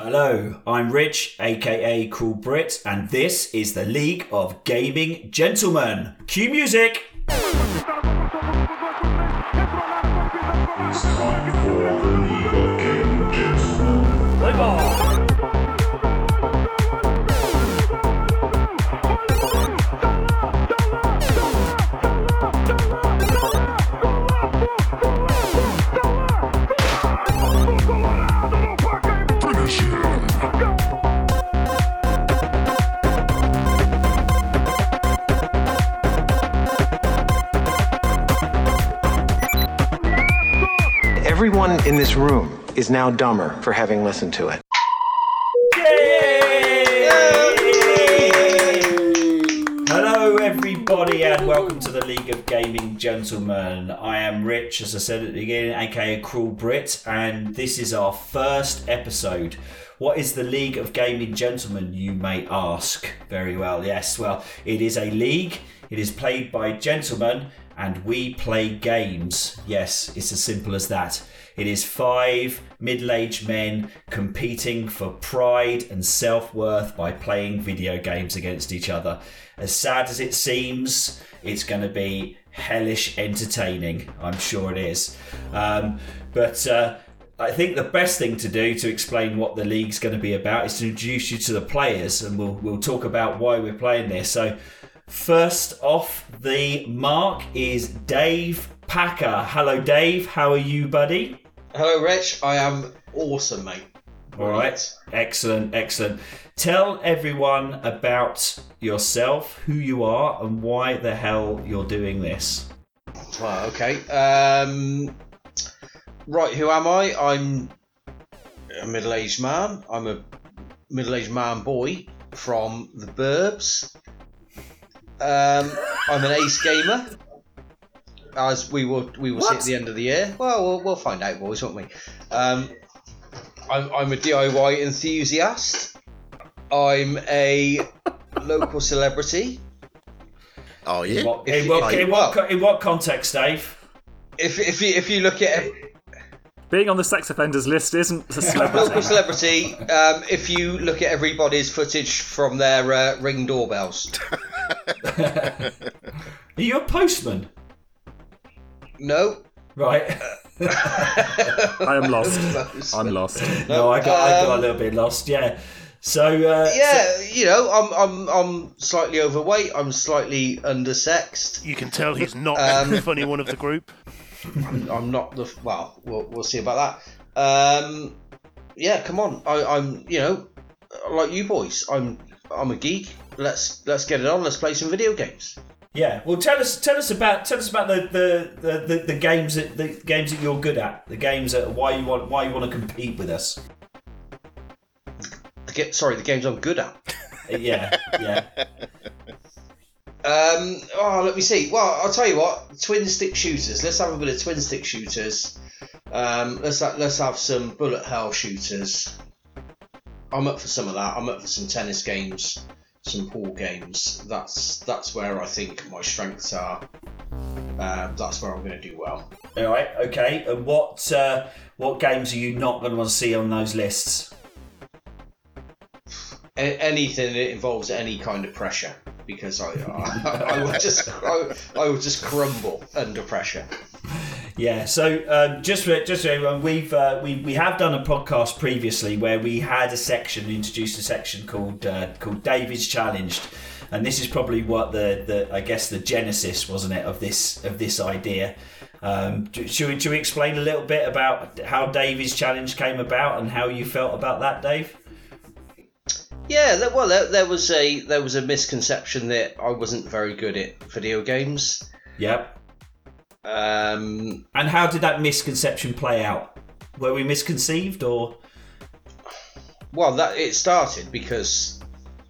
Hello, I'm Rich, aka Cool Brit, and this is the League of Gaming Gentlemen. Cue music! It's time for the in this room is now dumber for having listened to it. Hello, everybody, and welcome to the League of Gaming Gentlemen. I am Rich, as I said at the beginning, aka Cruel Brit, and this is our first episode. What is the League of Gaming Gentlemen, you may ask? Very well, yes. Well, it is a league, it is played by gentlemen, and we play games. Yes, it's as simple as that. It is five middle aged men competing for pride and self worth by playing video games against each other. As sad as it seems, it's going to be hellish entertaining. I'm sure it is. Um, but uh, I think the best thing to do to explain what the league's going to be about is to introduce you to the players, and we'll, we'll talk about why we're playing this. So, first off the mark is Dave Packer. Hello, Dave. How are you, buddy? Hello, Rich. I am awesome, mate. All right. Excellent, excellent. Tell everyone about yourself, who you are, and why the hell you're doing this. Well, okay. Um, right, who am I? I'm a middle-aged man. I'm a middle-aged man boy from the Burbs. Um, I'm an ace gamer. As we will, we will see at the end of the year. Well, we'll, we'll find out, boys, won't we? Um, I'm, I'm a DIY enthusiast. I'm a local celebrity. Oh yeah. What, If in, you- what, in, what, well- in what context, Dave? If, if you if you look at Being on the sex offenders list isn't a celebrity. local celebrity. celebrity, um, if you look at everybody's footage from their uh, ring doorbells, Are you a postman? No. Right. I am lost. I'm lost. no, I got, I got a Um, little bit lost. Yeah. So uh, Yeah, you know, I'm I'm I'm slightly overweight. I'm slightly undersexed. You can tell he's not Um, the funny one of the group. I'm not the well. We'll, we'll see about that. Um, yeah, come on. I, I'm you know like you boys. I'm I'm a geek. Let's let's get it on. Let's play some video games. Yeah, well, tell us tell us about tell us about the the, the, the, the games that the games that you're good at. The games that why you want why you want to compete with us. The ga- sorry, the games I'm good at. Yeah, yeah. Um, oh, let me see. Well, I'll tell you what. Twin stick shooters. Let's have a bit of twin stick shooters. Um, let's ha- let's have some bullet hell shooters. I'm up for some of that. I'm up for some tennis games, some pool games. That's that's where I think my strengths are. Uh, that's where I'm going to do well. All right, okay. And what uh, what games are you not going to want to see on those lists? A- anything that involves any kind of pressure, because I I, I would just I, I would just crumble under pressure. Yeah. So um, just for just for everyone, we've uh, we we have done a podcast previously where we had a section introduced a section called uh, called David's Challenged, and this is probably what the the I guess the genesis wasn't it of this of this idea. Um, should, we, should we explain a little bit about how David's challenge came about and how you felt about that, Dave? Yeah, well, there, there was a there was a misconception that I wasn't very good at video games. Yep. Um, And how did that misconception play out? Were we misconceived or? well, that it started because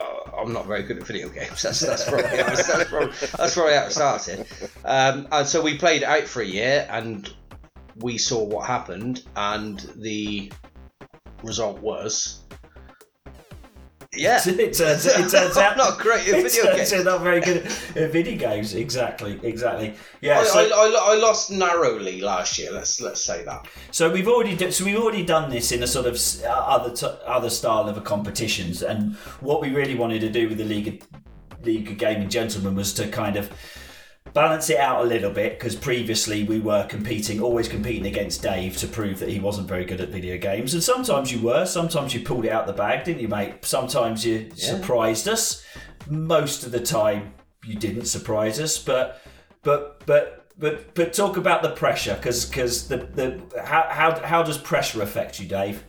uh, I'm not very good at video games. That's that's probably how, that's probably, that's probably how it started. Um, and so we played out for a year, and we saw what happened, and the result was Yeah. it turns, it turns out not great at it video turns games. out not very good at video games. Exactly, exactly. Yeah. I, so, I, I, I lost narrowly last year. Let's let's say that. So we've already do, so we've already done this in a sort of uh, other t- other style of a competitions, and what we really wanted to do with the League of, League of Gaming Gentlemen was to kind of balance it out a little bit because previously we were competing, always competing against Dave to prove that he wasn't very good at video games, and sometimes you were, sometimes you pulled it out the bag, didn't you, mate? Sometimes you surprised us. Most of the time you didn't surprise us, but but but but but talk about the pressure because because the the how, how how does pressure affect you, Dave?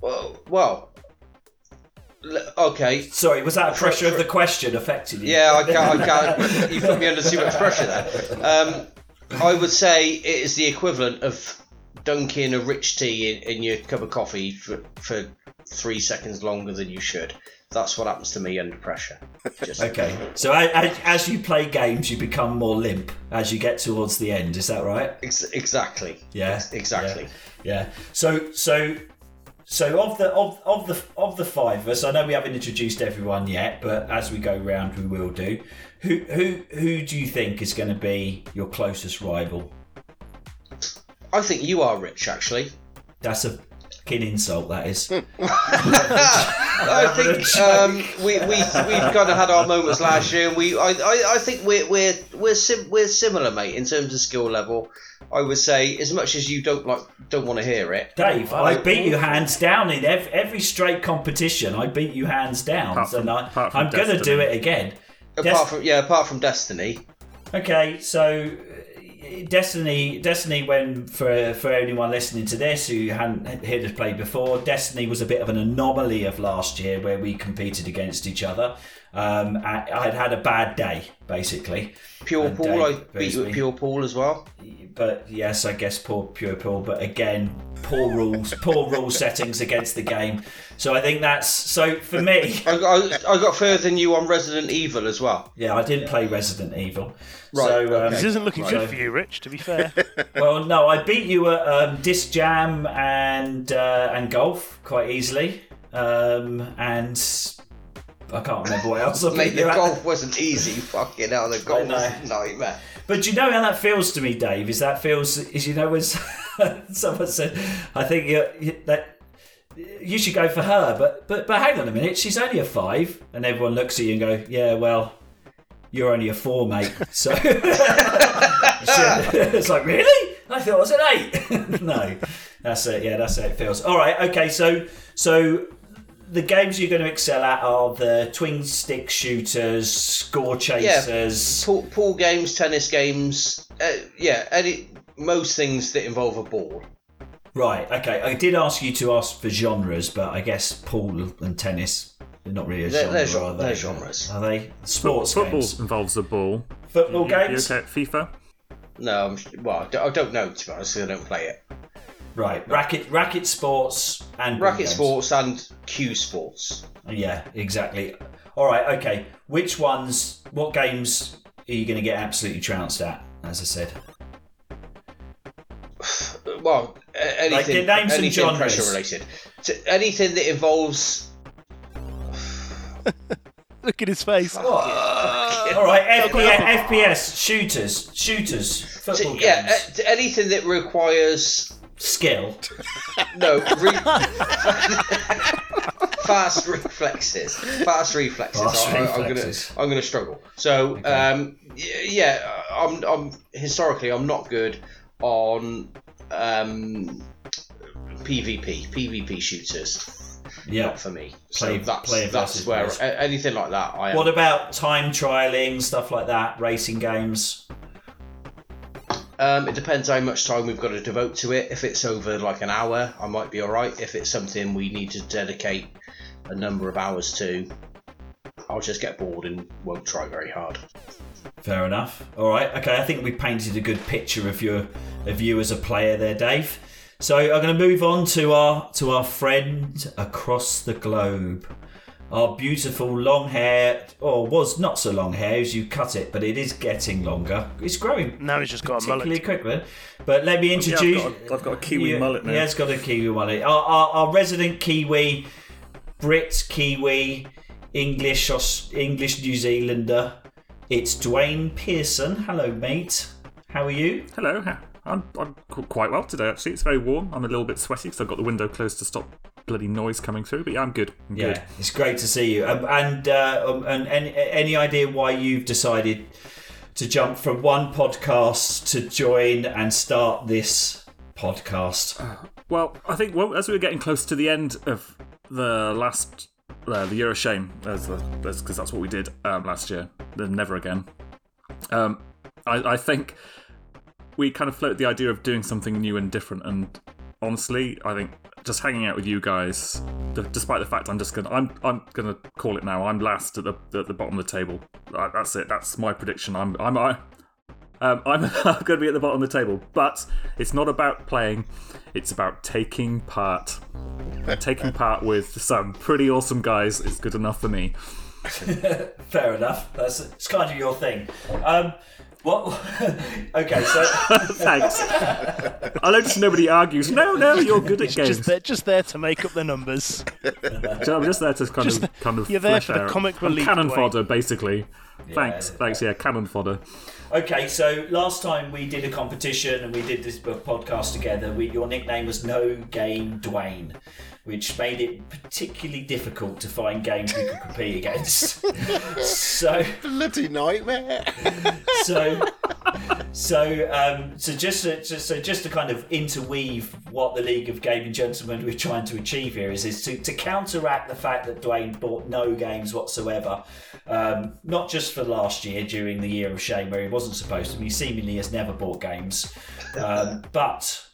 Well, well okay. Sorry, was that a pressure of the question affecting you? Yeah, I can't. I can't. You put me under too much pressure there. Um, I would say it is the equivalent of dunking a rich tea in, in your cup of coffee for, for three seconds longer than you should. That's what happens to me under pressure. Just, Okay, so a- a- as you play games, you become more limp as you get towards the end. Is that right? Ex- exactly. Yeah, Exactly. Yeah. So so so of the of, of the of the five of us, I know we haven't introduced everyone yet, but as we go round, we will do. Who who who do you think is going to be your closest rival? I think you are rich, actually. That's a fucking insult. That is. I think um, we we we've kind of had our moments last year, and we I, I, I think we're we're we're sim- we're similar, mate, in terms of skill level. I would say, as much as you don't like don't want to hear it, Dave, I beat you hands down in every, every straight competition. I beat you hands down, Apart from- and I, I'm going to do it again. apart Des- from yeah, apart from Destiny. Okay, so Destiny, Destiny. When for for anyone listening to this who hadn't heard us play before, Destiny was a bit of an anomaly of last year where we competed against each other. Um, I, I'd had a bad day basically, Pure And Pool, Dave I beat beats you at. Pure Pool as well. but yes, I guess poor pure pool. But again, poor rules, poor rule settings against the game. So I think that's so for me. I, I, I got further than you on Resident Evil as well. Yeah, I didn't play Resident Evil. Right, So um, This isn't looking Right. good for you, Rich. To be fair, Well, no, I beat you at um, disc jam and uh, and golf quite easily, um, and I can't remember what else I Mate, the golf wasn't easy. Fucking hell, the golf was a nightmare. But do you know how that feels to me, Dave? Is that feels is you know when someone said, I think you, you, that you should go for her, but but but hang on a minute, she's only a five, and everyone looks at you and go, yeah, well. You're only a four, mate. So it's like, really? I thought I was an eight. no, that's it. Yeah, that's how it feels. All right. Okay. So so the games you're going to excel at are the twin stick shooters, score chasers. Pool, pool games, tennis games, uh, yeah, any most things that involve a ball. Right. Okay. I did ask you to ask for genres, but I guess pool and tennis are not really a They're- genre, they're are they? they're genres. Are they sports Football games? involves a ball. Football You games. okay FIFA? No, I'm, well, I don't- know to be honest. 'cause I don't play it. Right. Racket racket sports and board Racket games. sports and cue sports. Yeah. Exactly. All right. Okay. Which ones? What games are you going to get absolutely trounced at? As I said. Well, a- anything, name some anything genres. pressure related. To anything that involves look at his face. All right. FPS, FPS shooters, shooters, football yeah, games, to anything that requires skill. no re- fast reflexes. Fast reflexes. Fast I, I'm gonna I'm gonna struggle. So um, yeah, I'm I'm historically I'm not good on um, PvP PvP shooters. Yeah. Not for me. So Play- that's player that's where players. anything like that. I am. What about time trialing stuff like that? Racing games. Um, it depends how much time we've got to devote to it. If it's over like an hour, I might be alright. If it's something we need to dedicate a number of hours to, I'll just get bored and won't try very hard. Fair enough. All right. Okay. I think we painted a good picture of your of you as a player there, Dave. So I'm going to move on to our to our friend across the globe. Our beautiful long hair, or was not so long hair as you cut it, but it is getting longer. It's growing Now he's just got a particularly mullet. quickly. But let me Yeah, introduce. I've got a, I've got a Kiwi Yeah, mullet now. Yeah He has got a Kiwi mullet. Our, our, our resident Kiwi, Brit, Kiwi, English, Aus- English New Zealander. It's Duane Pearson. Hello, mate. How are you? Hello. I'm, I'm quite well today, actually. It's very warm. I'm a little bit sweaty because I've got the window closed to stop bloody noise coming through. But yeah, I'm good. I'm Yeah, good. it's great to see you. Um, and uh, um, and any, any idea why you've decided to jump from one podcast to join and start this podcast? Well, I think well, as we were getting close to the end of the last, uh, the year of shame, because that's, that's what we did um, last year, never again. Um, I, I think we kind of floated the idea of doing something new and different. And honestly, I think just hanging out with you guys, d- despite the fact I'm just gonna, I'm, I'm gonna call it now. I'm last at the at the bottom of the table. Uh, That's it. That's my prediction. I'm, I'm, I, um, I'm, I'm going to be at the bottom of the table, but it's not about playing; it's about taking part. taking part with some pretty awesome guys is good enough for me. Fair enough. That's it's kind of your thing. Um, what? okay, so Thanks. I notice nobody argues. No, no, you're good at games. Just there, just there to make up the numbers. So I'm just there to kind Just of, kind of. you're there flesh for the out. comic I'm relief, cannon Duane. fodder, basically. Thanks, thanks. Yeah, cannon fodder. okay, so last time we did a competition and we did this book podcast together. We, your nickname was No Game Duane, which made it particularly difficult to find games we could compete against. so. Bloody nightmare. so so um so just to, just so just to kind of interweave what the league of gaming gentlemen we're trying to achieve here is is to, to counteract the fact that Duane bought no games whatsoever um not just for last year during the year of shame where he wasn't supposed to he seemingly has never bought games um but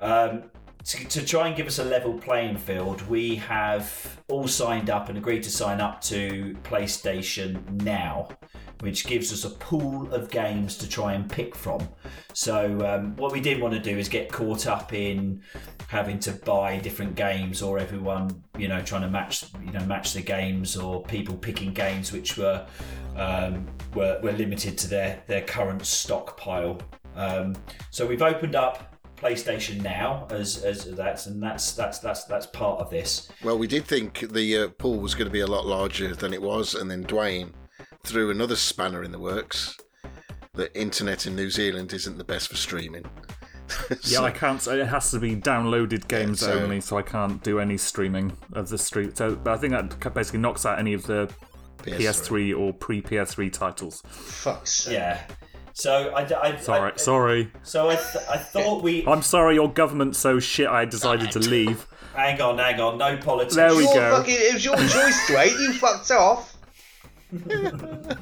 um to, to try and give us a level playing field, we have all signed up and agreed to sign up to PlayStation Now, which gives us a pool of games to try and pick from. So, um, what we didn't want to do is get caught up in having to buy different games or everyone, you know, trying to match, you know, match the games or people picking games which were um, were, were limited to their their current stockpile. Um, so we've opened up PlayStation Now as as that's and that's that's that's that's part of this. well, we did think the uh, pool was going to be a lot larger than it was, and then Duane threw another spanner in the works. The internet in New Zealand isn't the best for streaming. Yeah, I can't. It has to be downloaded games so- only, so I can't do any streaming of the stream. So but I think that basically knocks out any of the PS3, or pre PS3 titles. Fuck's sake. Yeah. So I, I, Sorry, I- sorry. So I, th- I thought we I'm sorry. Your government's so shit. I decided to leave. hang on, hang on, no politics. There we Your go. fucking, it was your choice, Duane. You fucked off.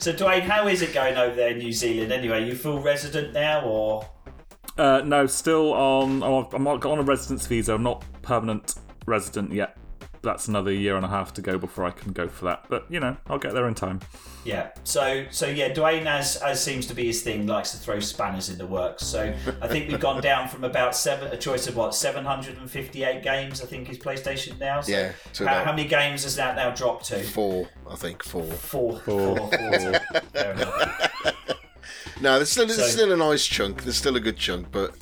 So Duane, how is it going over there in New Zealand? Anyway, you full resident now, or Uh, no, still on. I'm not on a residence visa. I'm not permanent resident yet. That's another year and a half to go before I can go for that. But you know, I'll get there in time. yeah? So so yeah, Duane, as as seems to be his thing, likes to throw spanners in the works. So I think we've gone down from about seven, a choice of what, seven hundred and fifty-eight games. I think is PlayStation now. So Yeah, to How, how many games has that now dropped to? Four, I think four. Four. Four. Four. Four. Fair enough. No, there's still, So- there's still a nice chunk. There's still a good chunk, but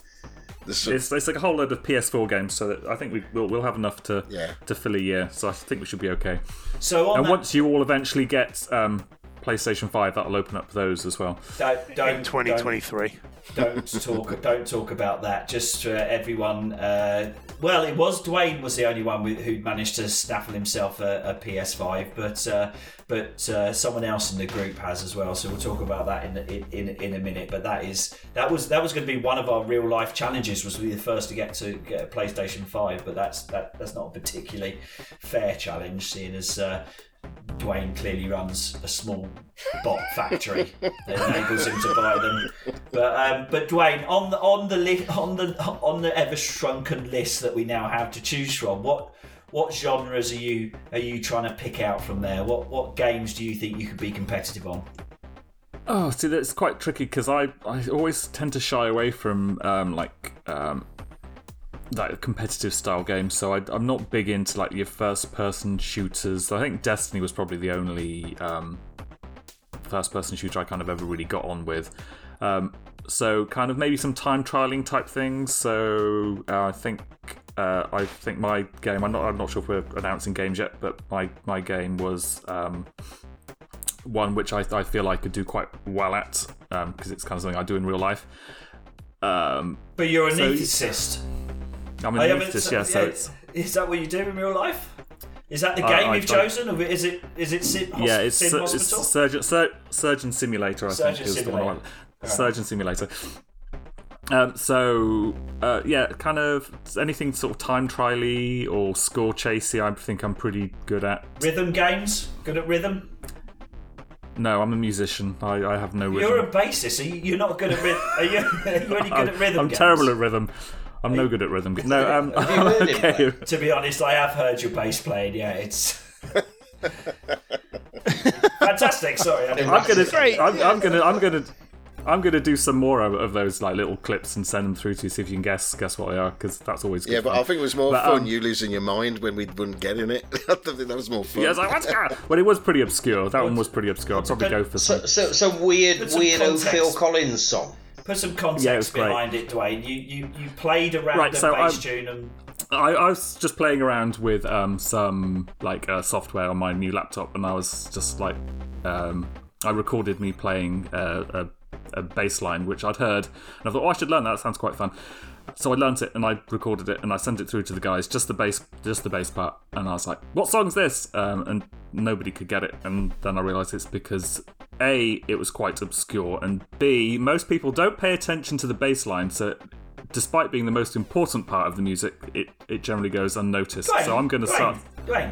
there's some, It's, it's like a whole load of PS4 games, so that I think we, we'll, we'll have enough to Yeah. to fill a year. So I think we should be okay. So on And that, once you all eventually get um, PlayStation 5, that'll open up those as well. don't, don't, in 2023. don't talk don't talk about that just for everyone uh, well it was Duane was the only one with, who managed to snaffle himself a, a PS5 but uh, but uh, someone else in the group has as well so we'll talk about that in, in in in a minute but that is that was that was going to be one of our real life challenges was to be the first to get to get a PlayStation 5 but that's that that's not a particularly fair challenge seeing as uh, Duane clearly runs a small bot factory that enables him to buy them. But um, but Duane, on the on the li- on the on the ever shrunken list that we now have to choose from, what what genres are you are you trying to pick out from there? What what games do you think you could be competitive on? Oh, see, that's quite tricky because I, I always tend to shy away from um, like um, like competitive style games. So I, I'm not big into like your first person shooters. I think Destiny was probably the only um, first person shooter I kind of ever really got on with. Um, so kind of maybe some time trialing type things. So uh, I think uh, I think my game. I'm not. I'm not sure if we're announcing games yet, but my my game was um, one which I, I feel I could do quite well at because it's kind of something I do in real life. Um, But you're a So-. I'm I haven't- yeah. So it's is that what you do in real life? Is that the game I- you've I- chosen, or is it is it Sim, hos- yeah, it's, sur- Hospital? it's surgeon sur- surgeon simulator. I Surgeon think is the one. I Simulator. Surgeon simulator. Um, so uh, yeah, kind of anything sort of time trially or score chasey. I think I'm pretty good at. Rhythm games, good at rhythm. No, I'm a musician. I, I have no rhythm. You're a bassist. Are you, you're not good at rhythm. Are you, are you any good at rhythm? I'm games? terrible at rhythm. I'm no good at rhythm. No, um, Have you heard him okay. To be honest, I have heard your bass playing. Yeah, it's fantastic. Sorry, I didn't. I'm gonna, Great. I'm, I'm gonna, I'm gonna, I'm gonna do some more of, of those like little clips and send them through to you, see if you can guess guess what they are, because that's always good. Yeah, but fun. I think it was more But, fun um, you losing your mind when we wouldn't get in it. I think that was more fun. Yeah, I was like, what's that? Well, it was pretty obscure. That one was pretty obscure. I'd probably go for some. So, so some weird, Put some weirdo context. Phil Collins song. Put some context Yeah, it was great. behind it, Duane. You you, you played around Right, the so bass I'm- tune and I, I was just playing around with um, some like uh, software on my new laptop, and I was just like, um, I recorded me playing uh, a, a bass line which I'd heard, and I thought, oh, I should learn that. That sounds quite fun. So I learnt it and I recorded it and I sent it through to the guys, just the bass, just the bass part, and I was like, "What song's this?" Um, and nobody could get it, and then I realised it's because a it was quite obscure, and b most people don't pay attention to the bass line, so despite being the most important part of the music, it, it generally goes unnoticed. Duane, so I'm going to start. Duane,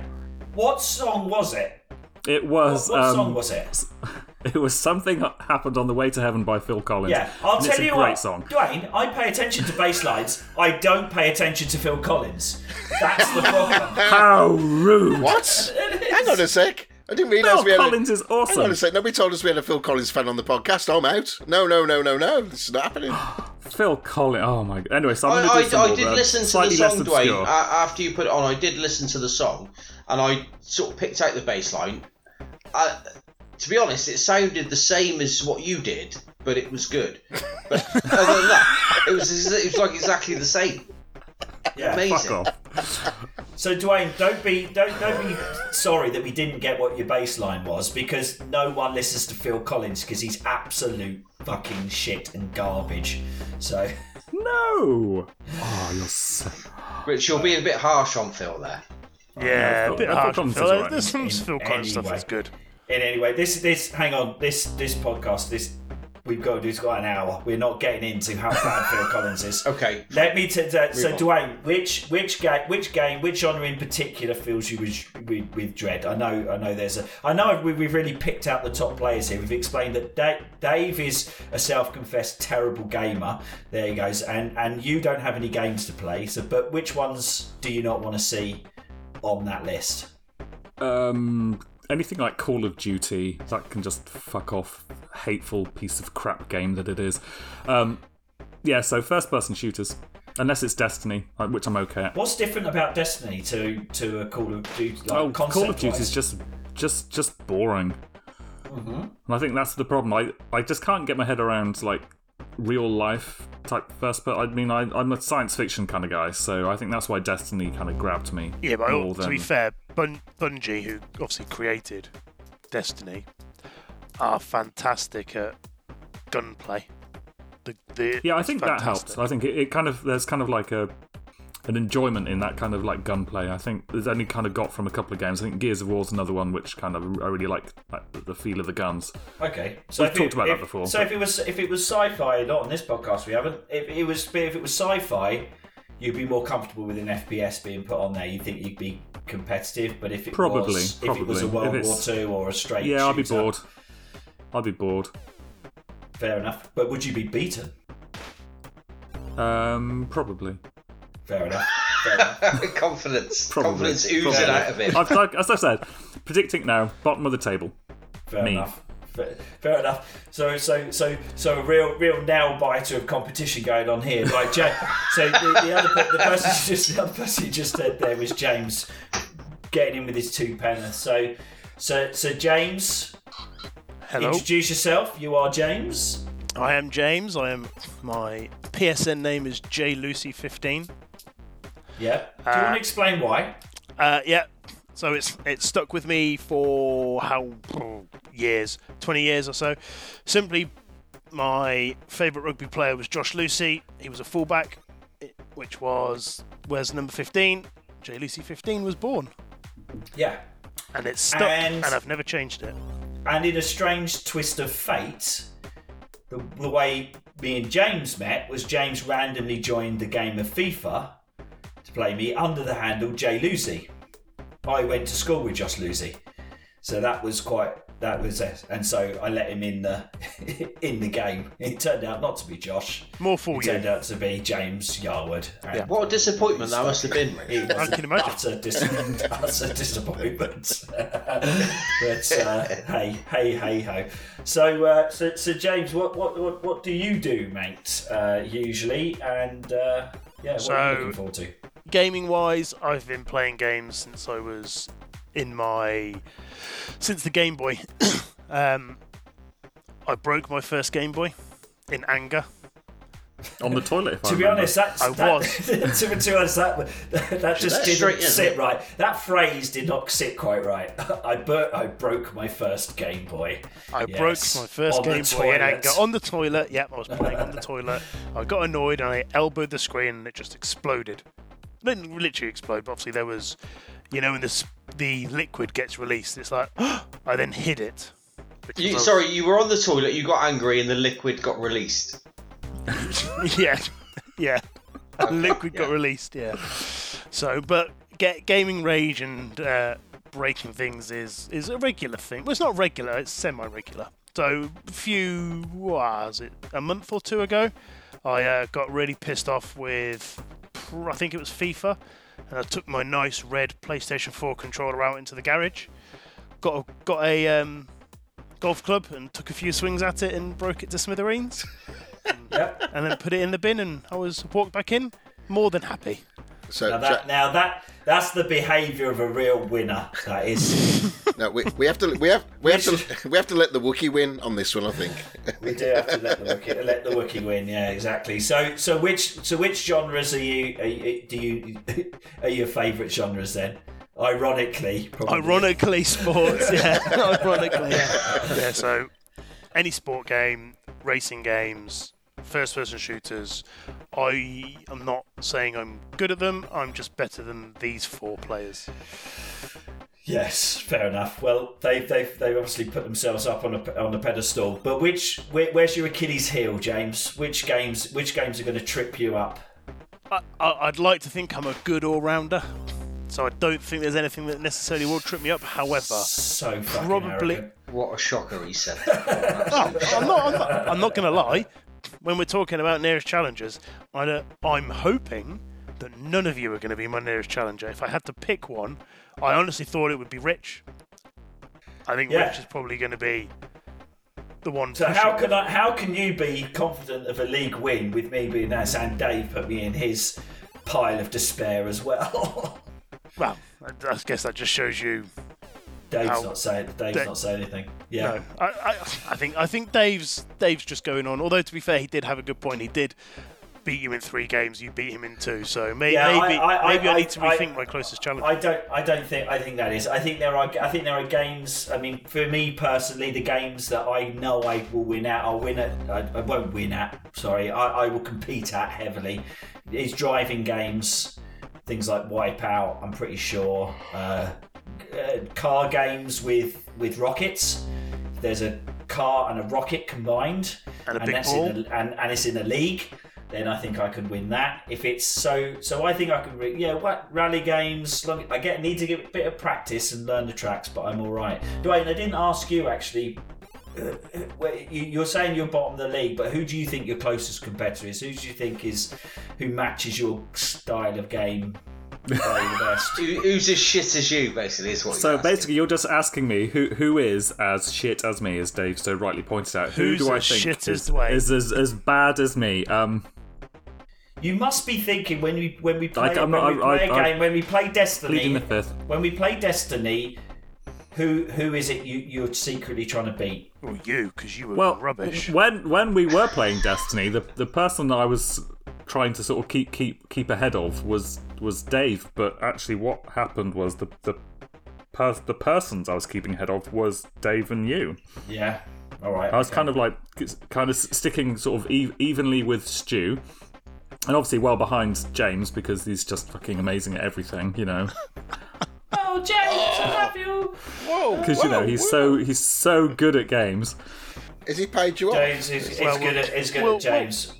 what song was it? It What, was. what um, song was it? It was something that happened on the way to heaven by Phil Collins. Yeah, I'll and tell it's a you great what, song. Duane. I pay attention to bass lines. I don't pay attention to Phil Collins. That's the problem. How rude! What? Hang on a sec. I didn't realise Phil we had Collins a... is Hang on a sec. Nobody told us we had a Phil Collins fan on the podcast. I'm out. No, no, no, no, no. This is not happening. Phil Collins. Oh my god. Anyway, so I'm I, going do I, some I did uh, listen to the slightly less song, Duane. obscure. a- after you put it on, I did listen to the song, and I sort of picked out the bass line. I, to be honest, it sounded the same as what you did, but it was good. But other than that, it was it was like exactly the same. Yeah. Amazing. Fuck off. So Duane, don't be don't don't be sorry that we didn't get what your bass line was because no one listens to Phil Collins because he's absolute fucking shit and garbage. So No. Oh, you're so. Rich, you're being a bit harsh on Phil there. Yeah, Phil- a bit harsh. on Phil. is alright. There's some In Phil Collins stuff any that's good. In anyway, this this hang on this this podcast this we've got to do it's got an hour. We're not getting into how bad Phil Collins is. Okay. Let me t- t- so on. Duane, which which game which game which genre in particular fills you with, with with dread? I know I know there's a I know we, we've really picked out the top players here. We've explained that Dave, Dave is a self-confessed terrible gamer. There he goes, and and you don't have any games to play. So, but which ones do you not want to see on that list? Um, anything like Call of Duty that can just fuck off, hateful piece of crap game that it is. Um, yeah, so first-person shooters, unless it's Destiny, which I'm okay at. What's different about Destiny to to a Call of Duty? Like oh, Call of? Duty is just just just boring. And I think that's the problem. I I just can't get my head around like real life type first. But I mean, I, I'm a science fiction kind of guy, so I think that's why Destiny kind of grabbed me. Yeah, but more to be fair, Bun- Bungie, who obviously created Destiny, are fantastic at gunplay. The, the, Yeah, I think that helps. I think it, it kind of there's kind of like a an enjoyment in that kind of like gunplay. I think there's only kind of got from a couple of games. I think Gears of War's another one which kind of I really like, like the feel of the guns. Okay, so We've talked it, about that before, So but- if it was if it was sci-fi, not on this podcast, we haven't. If it was if it was sci-fi, you'd be more comfortable with an FPS being put on there. You think you'd be competitive, but if it Probably, was if it was a. World War Two or a straight Yeah, I'd be bored. I'd be bored. Fair enough, but would you be beaten? Um, probably. Fair enough. Fair enough. confidence, Probably. confidence oozing Probably. out of it. I've, like, as I said, predicting now, bottom of the table. Fair Me. enough. Fair, fair enough. So, so, so, so a real, real nail biter of competition going on here. Like, Ja- so the, the other, the person who just, the other person who just said there was James getting in with his two penner. So, so, so James, Hello, introduce yourself. You are James. I am James. I am my PSN name is JLucy15. Yeah. Do you want to explain why? Uh, yeah. So it's it's stuck with me for how oh, years, twenty years or so. Simply, my favourite rugby player was Josh Lewsey. He was a fullback, which was where's number fifteen? J Lucy fifteen was born, Yeah. and it's stuck, And- and I've never changed it. And in a strange twist of fate, the, the way me and James met was James randomly joined the game of FIFA to play me under the handle Jay Lucy. I went to school with Josh Lewsey, so that was quite that was it. And so I let him in the in the game. It turned out not to be Josh. More It for you. It turned out to be James Yarwood. Yeah. What a disappointment that must have been. It was I can imagine. Utter, dis- utter disappointment. but uh, hey, hey, hey, ho. So, uh, so, so James, what, what, what, what do you do, mate? Uh, usually, and uh, yeah, what are you looking forward to? Gaming wise, I've been playing games since I was in my since the Game Boy. um, I broke my first Game Boy in anger. On the toilet, if I To be remember. honest, that's, I that, was. to, to be honest, that that just That's didn't straight in, sit it? right. That phrase did not sit quite right. I bur- I broke my first Game Boy. I Yes, broke my first on Game Boy in toilet. anger on the toilet. Yep, I was playing on the toilet. I got annoyed and I elbowed the screen and it just exploded. Didn't literally explode, but obviously there was, you know, when this the liquid gets released, it's like I then hid it. You, was- sorry, you were on the toilet, you got angry, and the liquid got released. yeah, yeah. Liquid got released, yeah. So, but get gaming rage and uh, breaking things is is a regular thing. Well, it's not regular; it's semi-regular. So, a few was it a month or two ago, I uh, got really pissed off with, I think it was FIFA, and I took my nice red PlayStation 4 controller out into the garage, got a, got a um, golf club, and took a few swings at it and broke it to smithereens Yep. and then put it in the bin, and I was walked back in, more than happy. So Now that, now that that's the behaviour of a real winner. That is. No, we, we have to we have we have to we have to let the Wookiee win on this one. I think. We do have to let the Wookiee, let the Wookiee win. Yeah, exactly. So, so which so which genres are you? Are you do you are your favourite genres then? Ironically, probably. Ironically, sports, yeah. Ironically, yeah. Yeah, so any sport game, racing games, first person shooters, I am not saying I'm good at them, I'm just better than these four players. Yes, fair enough. Well, they've they've they've obviously put themselves up on a on a pedestal. But which where, where's your Achilles heel, James? Which games which games are going to trip you up? I, I, I'd like to think I'm a good all rounder, so I don't think there's anything that necessarily will trip me up. However, So Probably- arrogant. What a shocker he said. Oh, I'm not. I'm not, I'm not going to lie. When we're talking about nearest challengers, I I'm hoping that none of you are going to be my nearest challenger. If I had to pick one, I honestly thought it would be Rich. I think Yeah. Rich is probably going to be the one. So how can I? How can you be confident of a league win with me being there and Dave put me in his pile of despair as well? Well, I guess that just shows you. Dave's not saying. Dave's Da- not saying anything. Yeah. No, I, I, I think I think Dave's Dave's just going on. Although to be fair, he did have a good point. He did beat you in three games. You beat him in two. So may, Yeah, maybe I- maybe I, need to rethink my closest challenge. I don't. I don't think. I think that is. I think there are. I think there are games. I mean, for me personally, the games that I know I will win at, I'll win at. I, I won't win at. Sorry, I, I will compete at heavily. Is driving games, things like Wipeout. I'm pretty sure. Uh, uh, car games with with rockets. There's a car and a rocket combined, And a big that's ball. In a, and, and it's in a league, then I think I could win that. If it's so, so I think I can. Re- yeah, what rally games? Long, I get need to get a bit of practice and learn the tracks, but I'm all right. Duane, I didn't ask you actually. uh, you- You're saying you're bottom of the league, but who do you think your closest competitor is? Who do you think is who matches your style of game play the best? Who, who's as shit as you, basically, is what So you're basically, you're just asking me who who is as shit as me, as Dave so rightly pointed out. Who Who's do I as think shit is, as Duane? is as, as bad as me? Um, You must be thinking when we when we play, Like, I'm when not- we I- play a I- game when we play Destiny. the fifth. When we play Destiny, who who is it you you're secretly trying to beat? Well, you, because you were Well, rubbish. when when we were playing Destiny, the the person that I was trying to sort of keep keep keep ahead of was was Dave, but actually, what happened was the the per- the persons I was keeping ahead of was Dave and you. Yeah. All right. I was kind of like kind of sticking sort of e- evenly with Stu, and obviously well behind James because he's just fucking amazing at everything, you know. Oh, James, I love you. Whoa! Because you know he's so he's so good at games. Has he paid you off? James is, is Well, good at is good well, at James.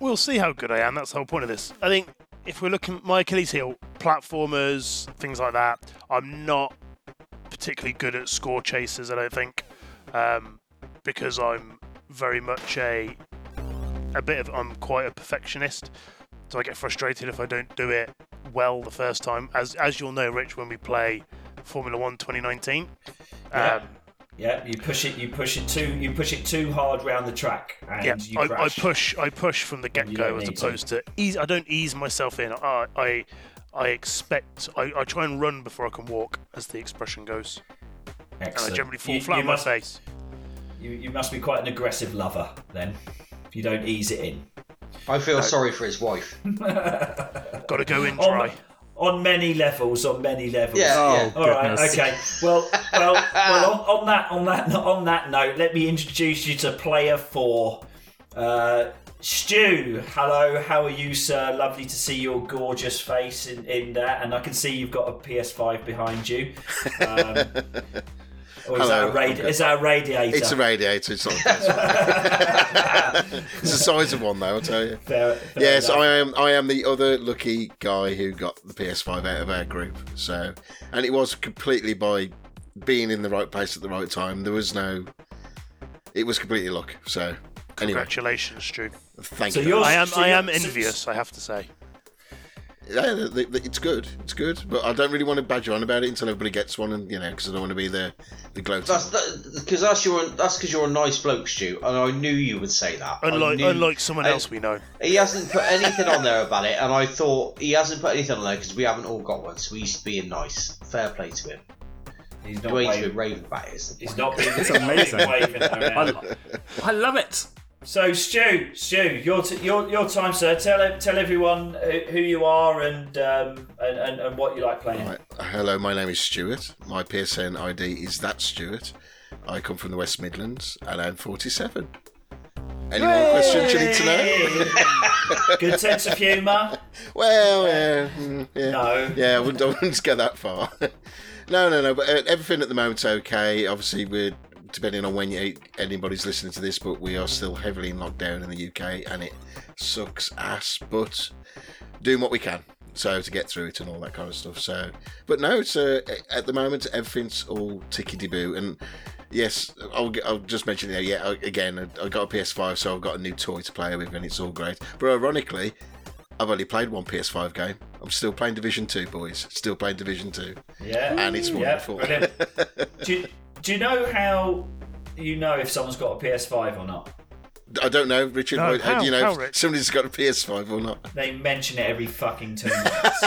We'll see how good I am. That's the whole point of this. I think if we're looking at my Achilles heel, platformers, things like that, I'm not particularly good at score chasers. I don't think, um, because I'm very much a a bit of I'm quite a perfectionist. So I get frustrated if I don't do it well the first time. As as you'll know, Rich, when we play Formula One 2019. Yeah. Um, Yeah, you push it. You push it too. You push it too hard round the track, and yeah, you I, I push. I push from the get go as need to. opposed to ease. I don't ease myself in. I I, I expect. I, I try and run before I can walk, as the expression goes, and I generally fall You- flat you on my face. You, you must be quite an aggressive lover then. If you don't ease it in. I feel sorry for his wife. Got to go in oh On, dry. on many levels. On many levels. Yeah, yeah. All right. goodness. Okay. Well, well, well. On, on that, on that, on that note, let me introduce you to player four, uh, Stu. Hello. How are you, sir? Lovely to see your gorgeous face in, in that, and I can see you've got a PS5 behind you. Um, or is, that Hello, a radi- okay. is that a radiator? It's a radiator. It's not. it's the size of one, though. I'll tell you. Fair- fair Yes, enough. I am. I am the other lucky guy who got the PS5 out of our group. So, and it was completely by being in the right place at the right time. There was no. It was completely luck. So, anyway, Congratulations, Stu. thank So you. you're- I am. so I am envious. I have to say. Yeah, the- the- the- it's good. It's good, but I don't really want to badger on about it until everybody gets one, and you know, because I don't want to be the the gloating. That's because that's your that's because you're a nice bloke, Stu, and I knew you would say that. Unlike knew- unlike someone I- else we know. He hasn't put anything on there about it, and I thought he hasn't put anything on there because we haven't all got one, so he's being nice. Fair play to him. He's not Duane's waving. been raving about it. isn't he? He's not being. It's amazing. I, I love it. So Stu, Stu, your t- your your time, sir. Tell tell everyone who you are and um and, and, and what you like playing. Right. Hello, my name is Stuart. My PSN ID is that Stuart. I come from the West Midlands, and I'm 47. Any more questions you need to know? Good sense of humour. Well, yeah, mm, yeah. No. Yeah, I wouldn't, I wouldn't go that far. no, no, no. But uh, everything at the moment's okay. Obviously, we're depending on when you, anybody's listening to this, but we are still heavily in lockdown in the UK, and it sucks ass. But doing what we can. So to get through it and all that kind of stuff. So, but no, it's uh, at the moment everything's all tickety boo. And yes, I'll, I'll just mention it. Yeah, again, I got a PS5, so I've got a new toy to play with, and it's all great. But ironically, I've only played one PS5 game. I'm still playing Division Two, boys. Still playing Division Two, Yeah. and it's wonderful. do, you, do you know how you know if someone's got a PS5 or not? I don't know, Richard. No, how, how- do you know how, if Rich? somebody's got a PS5 or not? They mention it every fucking two minutes.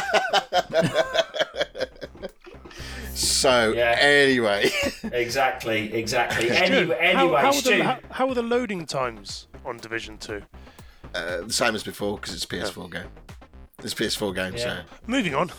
So Yeah. anyway, exactly, exactly. Stu, Anyway, how, anyway, how, are Stu. the, how, how are the loading times on Division Two? uh, the same as before because it's a PS4 game. It's a PS4 game, Yeah. Moving on.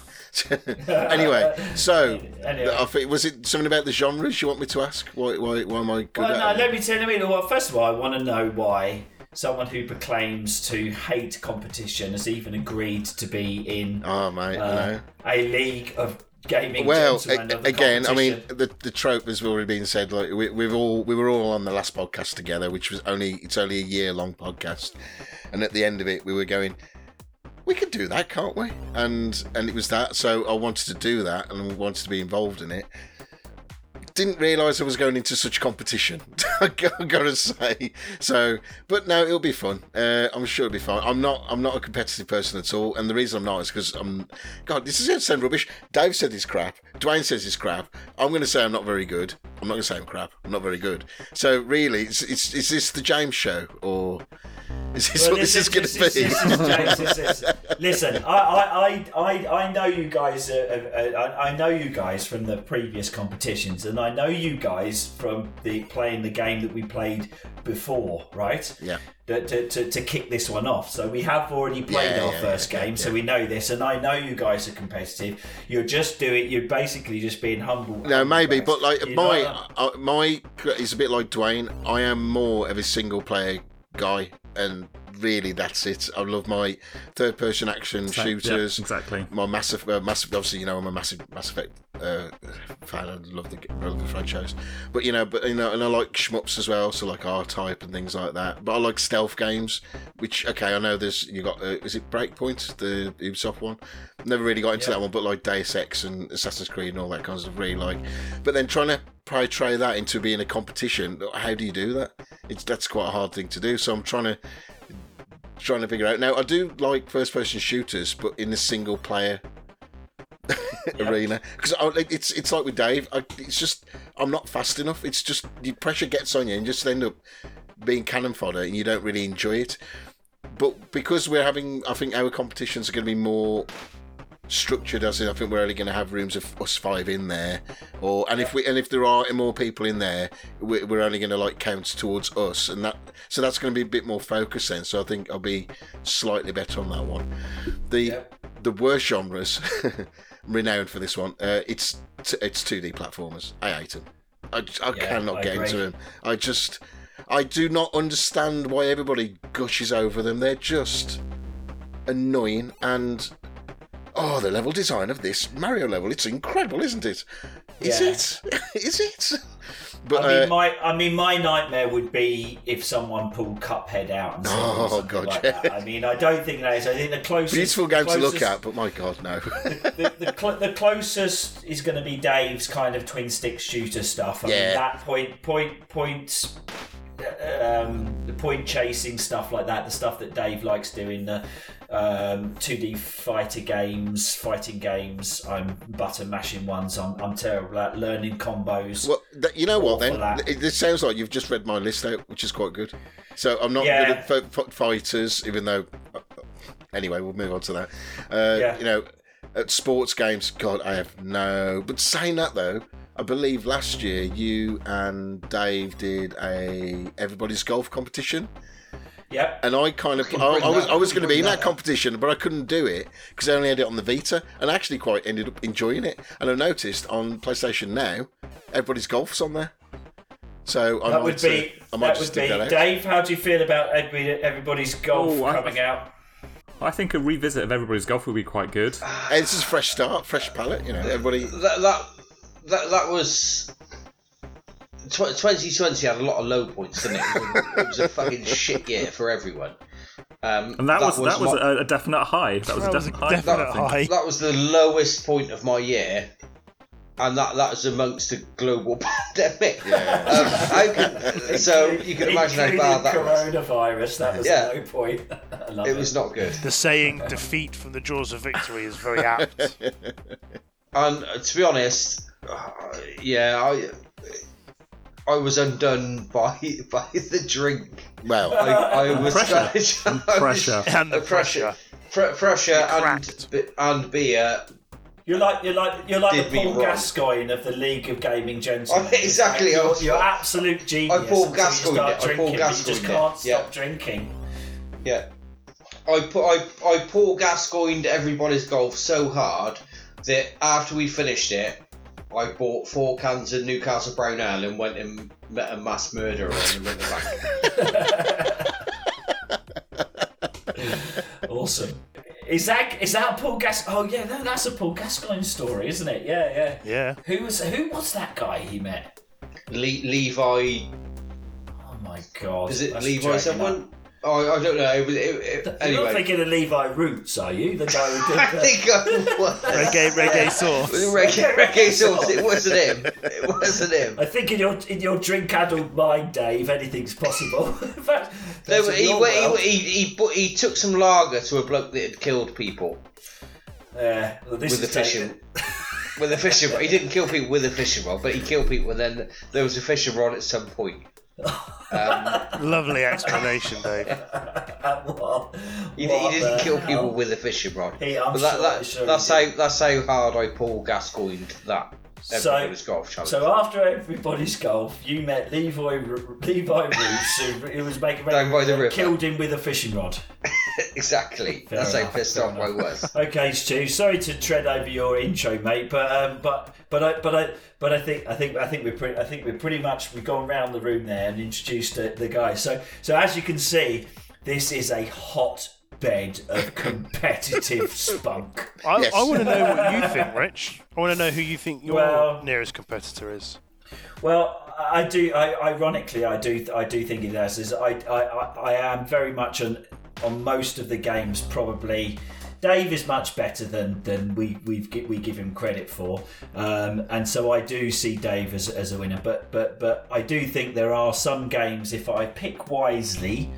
anyway. So Anyway. I think was it something about the genres you want me to ask? Why? Why? Why am I good Well, no, it? let me tell you. Well, first of all, I want to know why someone who proclaims to hate competition has even agreed to be in Oh mate, uh, know. a league of gaming Well, a- again, I mean, the the trope has already been said. Like we, we've all we were all on the last podcast together, which was only it's only a year long podcast, and at the end of it, we were going, we could do that, can't we? And and it was that. So I wanted to do that and wanted to be involved in it. Didn't realise I was going into such competition. I gotta say. So, but no, it'll be fun. Uh, I'm sure it'll be fun. I'm not. I'm not a competitive person at all, and the reason I'm not is because I'm. God, this is going to sound rubbish. Dave said he's crap. Dwayne says he's crap. I'm going to say I'm not very good. I'm not going to say I'm crap. I'm not very good. So really, it's it's is this the James show or? Is this Well, what this is going to be? This is, James, this listen, I, I, I, I, know you guys. Uh, uh, I, I know you guys from the previous competitions, and I know you guys from the playing the game that we played before, right? Yeah. To, to, to, to kick this one off. So we have already played Yeah, our yeah, first yeah, game, so we know this, and I know you guys are competitive. You're just doing. You're basically just being humble. No, maybe, but like. You my uh, my is a bit like Duane. I am more of a single player guy, and really that's it. I love my third person action Yeah, shooters. exactly. My massive, uh, massive. Obviously, you know, I'm a massive Mass Effect uh, fan. I love the love the franchise, but you know, but you know, and I like shmups as well. So like R Type and things like that. But I like stealth games, which okay, I know there's you got. Uh, is it Breakpoint, the Ubisoft one? Never really got into Yeah. that one, but like Deus Ex and Assassin's Creed and all that kind of stuff, really like. But then trying to portray that into being a competition, how do you do that? It's that's quite a hard thing to do. So I'm trying to trying to figure out. Now I do like first person shooters, but in the single player arena because it's it's like with Dave. I, it's just I'm not fast enough. It's just the pressure gets on you and you just end up being cannon fodder and you don't really enjoy it. But because we're having, I think our competitions are going to be more structured. As in, I think we're only going to have rooms of us five in there, or and if we and if there are more people in there, we're, we're only going to like count towards us, and that so that's going to be a bit more focused then. So I think I'll be slightly better on that one. The Yep. the worst genres, renowned for this one. Uh, it's it's two D platformers. I hate them. I, I Yeah, cannot I get agree. into them. I just I do not understand why everybody gushes over them. They're just annoying and oh, the level design of this Mario level, it's incredible, isn't it? Is Yeah. it? Is it? But I mean, uh, my I mean, my nightmare would be if someone pulled Cuphead out and Oh, God, like yeah. that. I mean, I don't think that is. I think the closest beautiful game to look at, but my god, no. The, the, cl- the closest is going to be Dave's kind of twin stick shooter stuff. I Yeah. mean, that point, point, point, um, the point chasing stuff like that. The stuff that Dave likes doing. The um, 2D fighter games, fighting games. I'm button mashing ones. I'm, I'm terrible at learning combos. Well, th- you know what then? It, this sounds like you've just read my list out, which is quite good. So I'm not Yeah. good at f- f- fighters, even though. Anyway, we'll move on to that. Uh, Yeah. You know, at sports games, God, I have no. But saying that though, I believe last year you and Dave did a everybody's golf competition, Yep. and I kind of I, I was I was going to be in that that competition, but I couldn't do it because I only had it on the Vita, and I actually quite ended up enjoying it. And I noticed on PlayStation now, everybody's golf's on there. So I That might, would be. uh, I might That just would be. that out. Dave, how do you feel about everybody, everybody's golf Oh, I- coming out? I think a revisit of everybody's golf would be quite good. Hey, this is a fresh start, fresh palette. You know, everybody. that that that, that was. 2020 had a lot of low points, didn't it? It was a, it was a fucking shit year for everyone. Um, And that, was, that was my- a, a definite high. That was That a was a definite high. definite I high. that was the lowest point of my year, and that that was amongst a global pandemic. Um, can, so you can imagine how bad that was. coronavirus. That was Yeah. a low point. I love It was not good. The saying "defeat from the jaws of victory" is very apt. And uh, to be honest, uh, yeah, I I was undone by by the drink. Well, I, I was Pressure. And pressure. and the pressure, pressure. Pr- pressure and and beer. You're like you're like you're like the Paul. Gascoigne of the League of Gaming Gentlemen. Oh, exactly, You're, was- you're absolute genius. Paul until you Gascoigned start I Paul Gascoigne. but you just can't yeah. stop drinking. Yeah, I put I I Paul Gascoigned everybody's golf so hard that after we finished it, I bought four cans of Newcastle Brown Ale and went and met a mass murderer on the riverbank. Awesome. Is that is that Paul Gas? Oh yeah, no, that's a Paul Gascoigne story, isn't it? Yeah, yeah. Yeah. Who was who was that guy he met? Le- Levi, Oh my god. is it that's Levi someone? up. Oh, I don't know. It was it, it, You're not thinking of Levi Roots, are you? The guy who did I the... think I was. Reggae, reggae sauce. Reggae, reggae sauce. It wasn't him. It wasn't him. I think in your in your drink addled mind, Dave, if anything's possible. in fact, No, that's but he, he, he, he, bu- he took some lager to a bloke that had killed people Yeah, well, this with a is fishing with a fishing rod. He didn't kill people with a fishing rod, but he killed people. And then there was a fishing rod at some point. Um, Lovely explanation, Dave. What- he, he didn't the kill people with a fishing rod. He- I'm but that, sure- that, sure that's how that's how hard I pull Gascoigne that So- golf challenge. So after everybody's golf, you met Levi Levi Roots, who, who was making Down by the river. killed him with a fishing rod. exactly. Fair that's enough, how pissed fair off I was. Okay, Stu. Sorry to tread over your intro, mate, but um, but but I but I but I think I think I think we're pretty I think we're pretty much we've gone round the room there and introduced the, the guys. So so as you can see, this is a hot bed of competitive spunk. I, Yes. I want to know what you think, Rich. I want to know who you think your Well- nearest competitor is. Well, I do. I, ironically, I do. I do think it has. Is I, I, I, I am very much on on most of the games. Probably, Dave is much better than than we we've we give him credit for, um, and so I do see Dave as, as a winner. But but but I do think there are some games. If I pick wisely,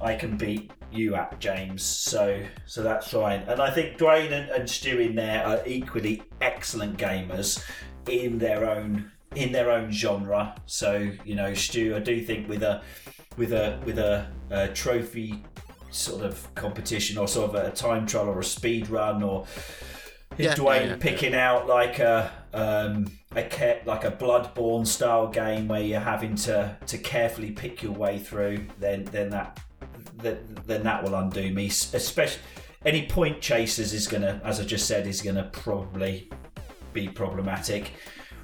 I can beat you at James. So so that's fine. And I think Duane and, and Stu in there are equally excellent gamers in their own in their own genre. So you know, Stu, I do think with a with a with a, a trophy sort of competition or sort of a time trial or a speed run or Yeah, Duane yeah, yeah. picking out like a um, a like a Bloodborne style game where you're having to to carefully pick your way through, then then that then, then that will undo me. Especially any point chasers is gonna, as I just said, is gonna probably be problematic.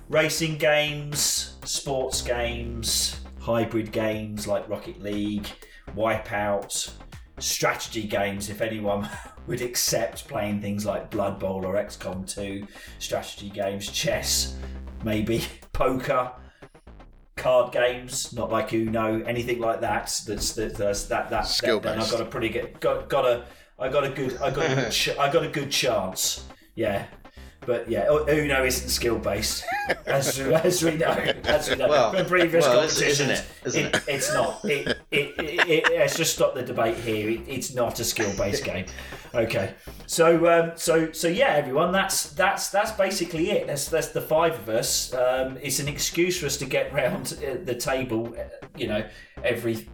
Racing games, sports games, hybrid games like Rocket League, Wipeout, strategy games. If anyone would accept playing things like Blood Bowl or XCOM 2, strategy games, chess, maybe poker, card games, not like Uno, anything like that. That's that that's, that that Skill then I've got a pretty good got got a I got a good I got a I got a good chance. Yeah. But yeah, U- Uno isn't skill based, as, as we know. As we know Well, from previous well, competitions. isn't it? Isn't it? It's not. It, it, it, it, let's just stop the debate here. It, it's not a skill based game. Okay. So um, so so yeah, everyone. That's that's that's basically it. That's that's the five of us. Um, it's an excuse for us to get round uh, the table. uh, You know, every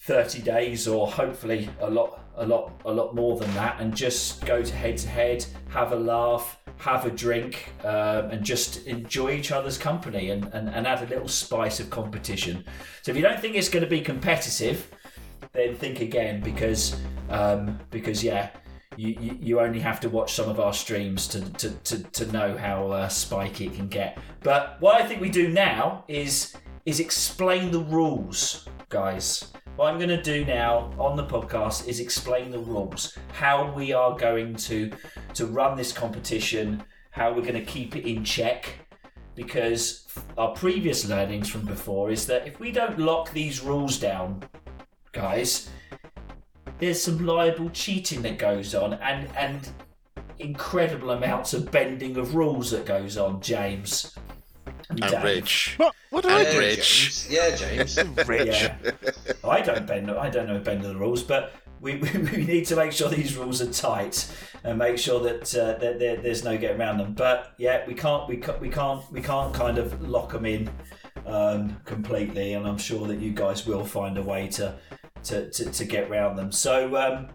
30 days or hopefully a lot a lot a lot more than that and just go to head to head have a laugh have a drink um, and just enjoy each other's company and, and, and add a little spice of competition. So if you don't think it's going to be competitive then think again because um, because yeah you, you, only have to watch some of our streams to, to, to, to know how uh, spiky it can get. But what I think we do now is is explain the rules guys what I'm going to do now on the podcast is explain the rules, how we are going to to run this competition, how we're going to keep it in check, because our previous learnings from before is that if we don't lock these rules down, guys, there's some liable cheating that goes on, and and incredible amounts of bending of rules that goes on, James. And Dave. Rich. What? What did I And do? Rich. James. Yeah, James. Rich. Yeah. I don't bend. I don't know bend the rules, but we, we, we need to make sure these rules are tight and make sure that, uh, that there, there's no getting around them. But yeah, we can't we can't we can't we can't kind of lock them in um, completely, and I'm sure that you guys will find a way to to, to, to get around them. So um,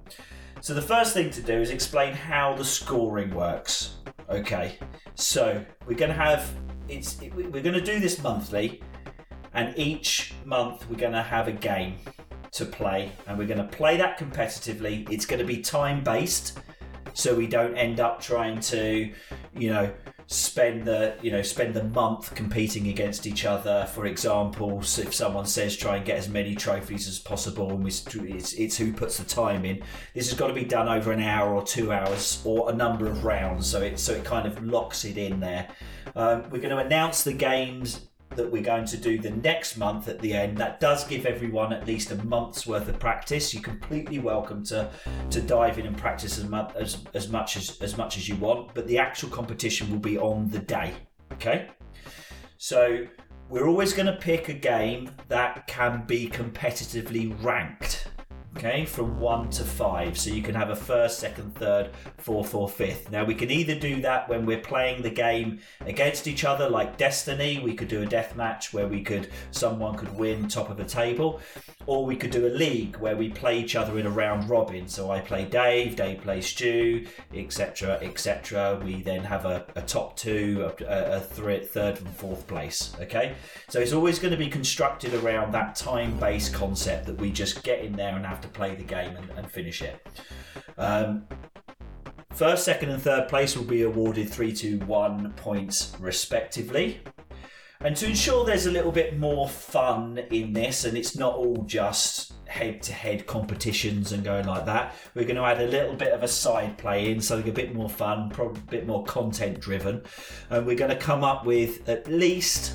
so the first thing to do is explain how the scoring works. Okay, so we're going to have it's it, we're going to do this monthly and each month we're going to have a game to play and we're going to play that competitively. It's going to be time based so we don't end up trying to you know spend the you know spend the month competing against each other. For example so if someone says try and get as many trophies as possible and we, it's, it's who puts the time in this has got to be done over an hour or two hours or a number of rounds so it so it kind of locks it in there. Um, we're going to announce the games that we're going to do the next month at the end. That does give everyone at least a month's worth of practice. You're completely welcome to to dive in and practice as much as, as much as as much as you want, but the actual competition will be on the day. Okay, so we're always going to pick a game that can be competitively ranked. Okay, from one to five. So you can have a first, second, third, fourth, or fifth. Now we can either do that when we're playing the game against each other, like Destiny. We could do a death match where we could someone could win top of the table, or we could do a league where we play each other in a round robin. So I play Dave, Dave plays Stu, etc., etc. We then have a, a top two, a, a, third and fourth place. Okay, so it's always going to be constructed around that time-based concept that we just get in there and have to play the game and, and finish it. Um, first, second, and third place will be awarded three, two, one points respectively. And to ensure there's a little bit more fun in this and it's not all just head to head competitions and going like that, we're going to add a little bit of a side play in, something a bit more fun, probably a bit more content driven. And we're going to come up with at least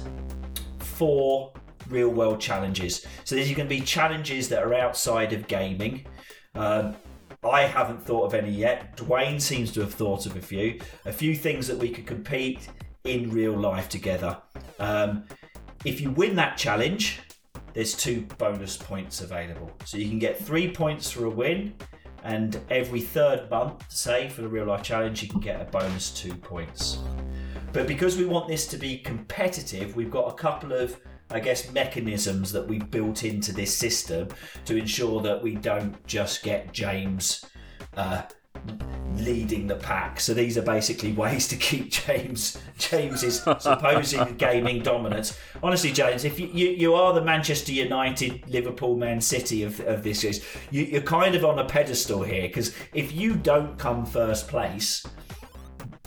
four real world challenges. So these are going to be challenges that are outside of gaming. Um, I haven't thought of any yet. Duane seems to have thought of a few. A few things that we could compete in real life together. Um, if you win that challenge, there's two bonus points available. So you can get three points for a win, and every third month, say for the real life challenge, you can get a bonus two points. But because we want this to be competitive, we've got a couple of, I guess, mechanisms that we've built into this system to ensure that we don't just get James uh, leading the pack. So these are basically ways to keep James James's supposed gaming dominance. Honestly, James, if you, you, you are the Manchester United, Liverpool, Man City of, of this series, you, you're kind of on a pedestal here because if you don't come first place,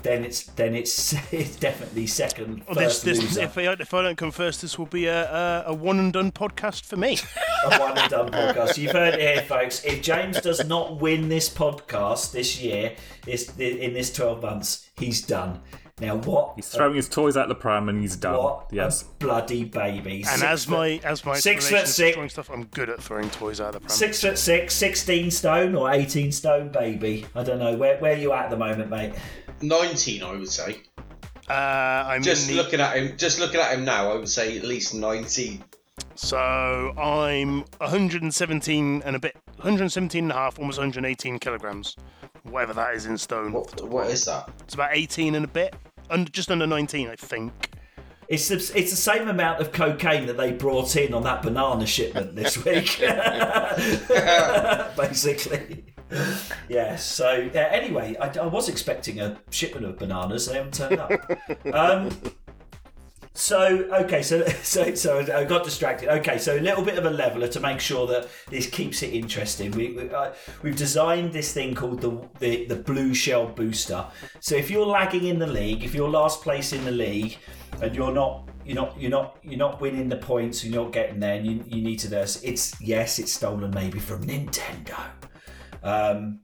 then it's then it's it's definitely second. Well, this, first this, loser. if, I, if I don't come first, this will be a, a, a one and done podcast for me. a one and done podcast. You've heard it here, folks. If James does not win this podcast this year, this in this twelve months, he's done. Now what? He's throwing his toys out the pram and he's done. What Yes. a bloody baby! And Six as foot- my as my six foot six- throwing stuff, I'm good at throwing toys out of the pram. Six foot six, 16 stone or 18 stone baby. I don't know. Where, where are you at the moment, mate? 19, I would say. Uh, I'm Just the, looking at him, just looking at him now, I would say at least 19. so I'm 117 and a bit, 117 and a half, almost 118 kilograms, whatever that is in stone. What, what is that? It's about 18 and a bit, under just under 19, I think. It's the, it's the same amount of cocaine that they brought in on that banana shipment this week. Basically. Yeah, so uh, anyway, I, I was expecting a shipment of bananas. They haven't turned up. Um, so okay, so so so I got distracted. Okay, so a little bit of a leveler to make sure that this keeps it interesting. We, we uh, we've designed this thing called the, the the blue shell booster. So if you're lagging in the league, if you're last place in the league, and you're not you're not you're not you're not winning the points, you're not getting there, and you, you need to this. It's yes, it's stolen maybe from Nintendo. Um,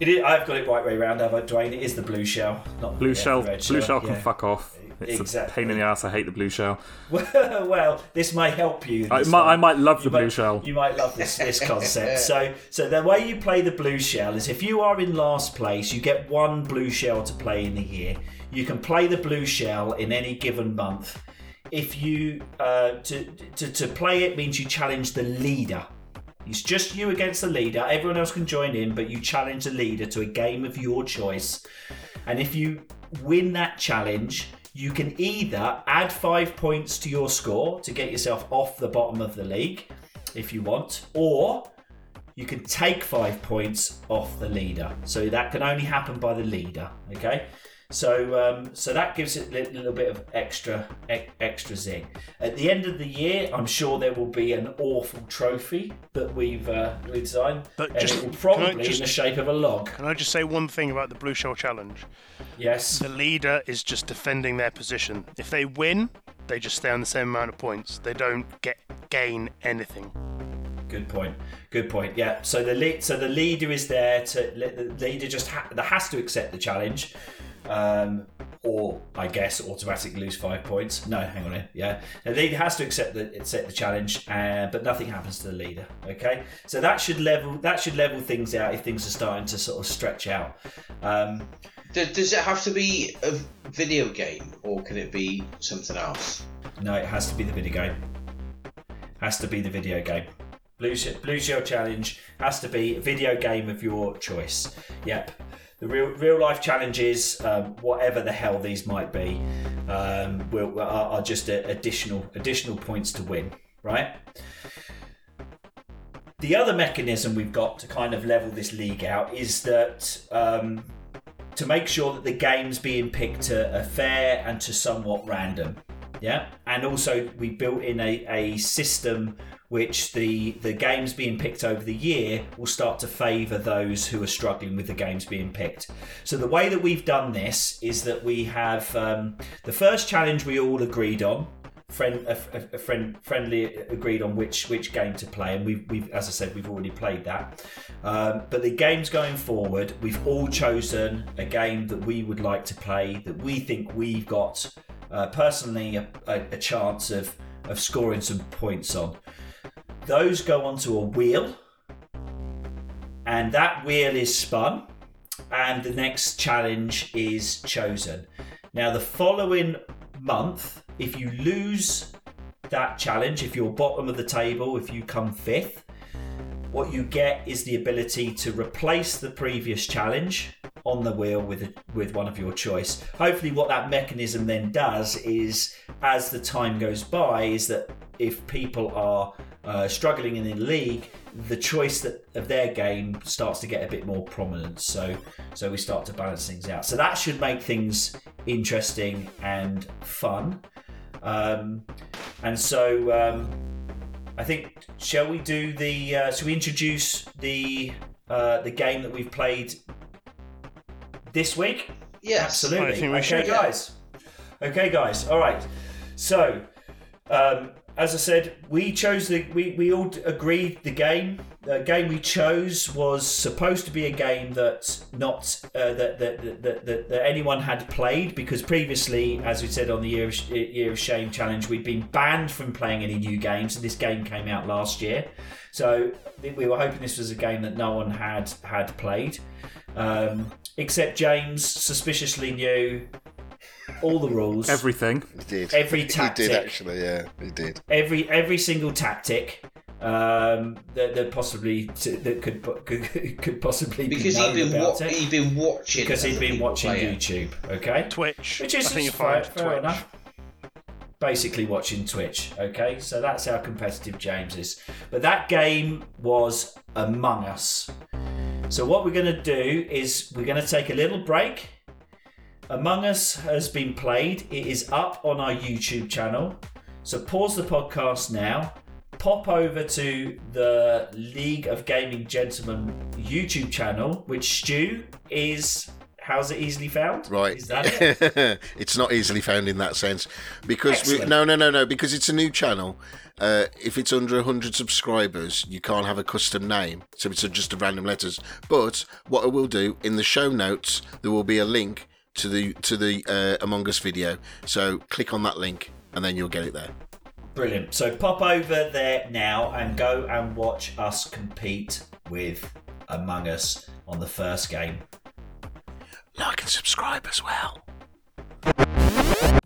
it is, I've got it right way around, have I, Duane? It is the blue shell, not Blue shell, blue shell can yeah. fuck off. It's a pain in the ass. I hate the blue shell. well, this might help you. I might. I might love You the blue shell. You might love this this concept. So, so the way you play the blue shell is if you are in last place, you get one blue shell to play in the year. You can play the blue shell in any given month. If you uh, to, to to play it means you challenge the leader. It's just you against the leader. Everyone else can join in, but you challenge the leader to a game of your choice. And if you win that challenge, you can either add five points to your score to get yourself off the bottom of the league, if you want, or you can take five points off the leader. So that can only happen by the leader. Okay. So, um, so that gives it a li- little bit of extra, e- extra zing. At the end of the year, I'm sure there will be an awful trophy that we've uh, we designed, But and just- it will probably just- in the shape of a log. Can I just say one thing about the Blue Shell Challenge? Yes. The leader is just defending their position. If they win, they just stay on the same amount of points. They don't get gain anything. Good point. Good point. Yeah. So the lead, so the leader is there to the leader just ha- that has to accept the challenge, um, or I guess automatically lose five points. No, hang on here. Yeah, the leader has to accept that the accept the challenge, uh, but nothing happens to the leader. Okay. So that should level that should level things out if things are starting to sort of stretch out. Um, Does, does it have to be a video game or can it be something else? no, it has to be the video game. Has to be the video game. Blue, Blue Shell Challenge has to be a video game of your choice. Yep. The real real life challenges, um, whatever the hell these might be, um, will, are, are just additional additional points to win. Right. The other mechanism we've got to kind of level this league out is that um, to make sure that the games being picked are, are fair and to somewhat random. Yeah, and also we built in a, a system which the the games being picked over the year will start to favour those who are struggling with the games being picked. So the way that we've done this is that we have um, the first challenge we all agreed on. Friend, a, a- friend, friendly agreed on which which game to play, and we've, we've as I said, we've already played that. Um, but the games going forward, we've all chosen a game that we would like to play that we think we've got uh, personally a, a, a chance of of scoring some points on. Those go onto a wheel, and that wheel is spun, and the next challenge is chosen. Now, the following month, if you lose that challenge, if you're bottom of the table, if you come fifth, what you get is the ability to replace the previous challenge on the wheel with a, with one of your choice. Hopefully, what that mechanism then does is, as the time goes by, is that if people are uh, struggling in the league, the choice that of their game starts to get a bit more prominent. So, so we start to balance things out. So that should make things interesting and fun. Um, and so. Um, I think shall we do the uh, shall we introduce the uh, the game that we've played this week? Yes. Absolutely. I think we okay, should. guys. Okay, guys. All right. So, um, as I said, we chose the we, we all agreed the game. The game we chose was supposed to be a game that not uh, that, that, that, that that anyone had played because previously, as we said on the year of, year of shame challenge, we'd been banned from playing any new games, and this game came out last year. So we were hoping this was a game that no one had had played, um, except James suspiciously knew all the rules, Everything. He did. Every He did actually. Yeah, he did. every every single tactic um, that, that possibly that could could, could possibly Because be known he'd been, wa- it he'd been watching. because he'd other been watching play it. YouTube. Okay, Twitch. which is I think you fair, fair Twitch. enough. Basically, watching Twitch. Okay, so that's how competitive James is. But that game was Among Us. So what we're going to do is we're going to take a little break. Among Us has been played. It is up on our YouTube channel. So pause the podcast now. Pop over to the League of Gaming Gentlemen YouTube channel, which Stu is. How's it easily found? Right. Is that it? it's not easily found in that sense because we, no, no, no, no. Because it's a new channel. Uh, if it's under hundred subscribers, you can't have a custom name, so it's just a random letters. But what I will do in the show notes, there will be a link to the to the uh, Among Us video. So click on that link, and then you'll get it there. Brilliant. So pop over there now and go and watch us compete with Among Us on the first game. Like and subscribe as well.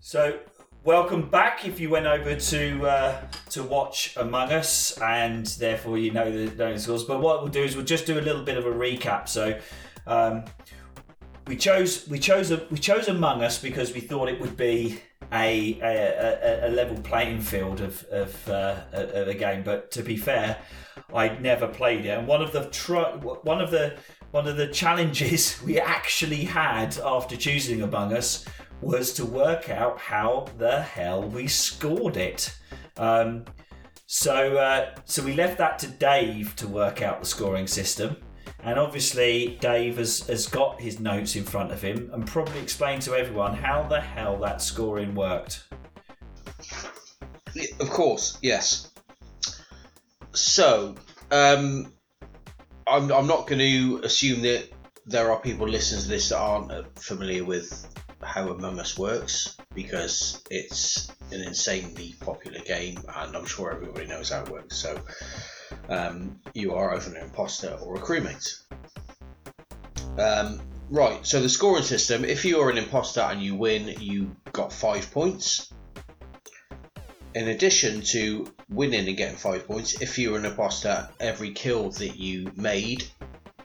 So welcome back. If you went over to uh, to watch Among Us, and therefore you know the, know the scores. But what we'll do is we'll just do a little bit of a recap. So. Um, we chose we chose a, we chose Among Us because we thought it would be a a, a, a level playing field of of, uh, of a game. But to be fair, I'd never played it, and one of the tr- one of the one of the challenges we actually had after choosing Among Us was to work out how the hell we scored it. Um, so uh, so we left that to Dave to work out the scoring system. And obviously, Dave has, has got his notes in front of him and probably explained to everyone how the hell that scoring worked. Of course, yes. So, um, I'm, I'm not going to assume that there are people listening to this that aren't familiar with how Among Us works because it's an insanely popular game and I'm sure everybody knows how it works. So, um, you are either an imposter or a crewmate. Um, right, so the scoring system if you are an imposter and you win, you got five points. In addition to winning and getting five points, if you were an imposter, every kill that you made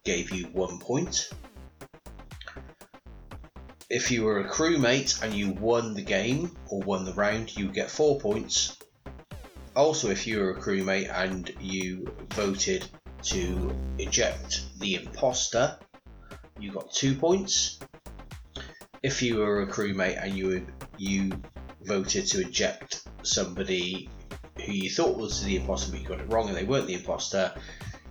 gave you one point. If you were a crewmate and you won the game or won the round, you get four points. Also, if you were a crewmate and you voted to eject the imposter, you got two points. If you were a crewmate and you you voted to eject somebody who you thought was the imposter but you got it wrong and they weren't the imposter,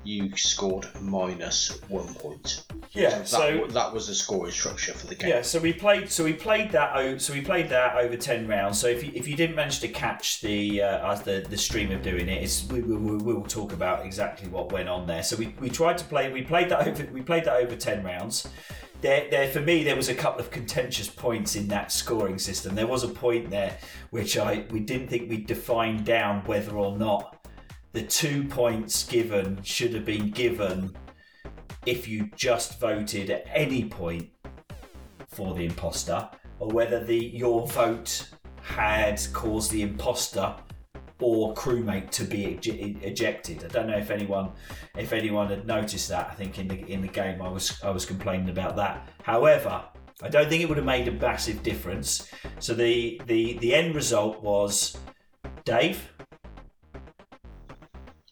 you scored minus one point. Yeah, That, so that was the scoring structure for the game. Yeah, so we played. So we played that. So we played that over ten rounds. So if you, if you didn't manage to catch the uh, as the the stream of doing it, it's, we, we, we will talk about exactly what went on there. So we, we tried to play. We played that over. We played that over ten rounds. There, there for me, there was a couple of contentious points in that scoring system. There was a point there which I we didn't think we defined down whether or not the two points given should have been given if you just voted at any point for the imposter, or whether the your vote had caused the imposter or crewmate to be ejected. I don't know if anyone if anyone had noticed that. I think in the in the game I was I was complaining about that. However, I don't think it would have made a massive difference. So the the the end result was Dave.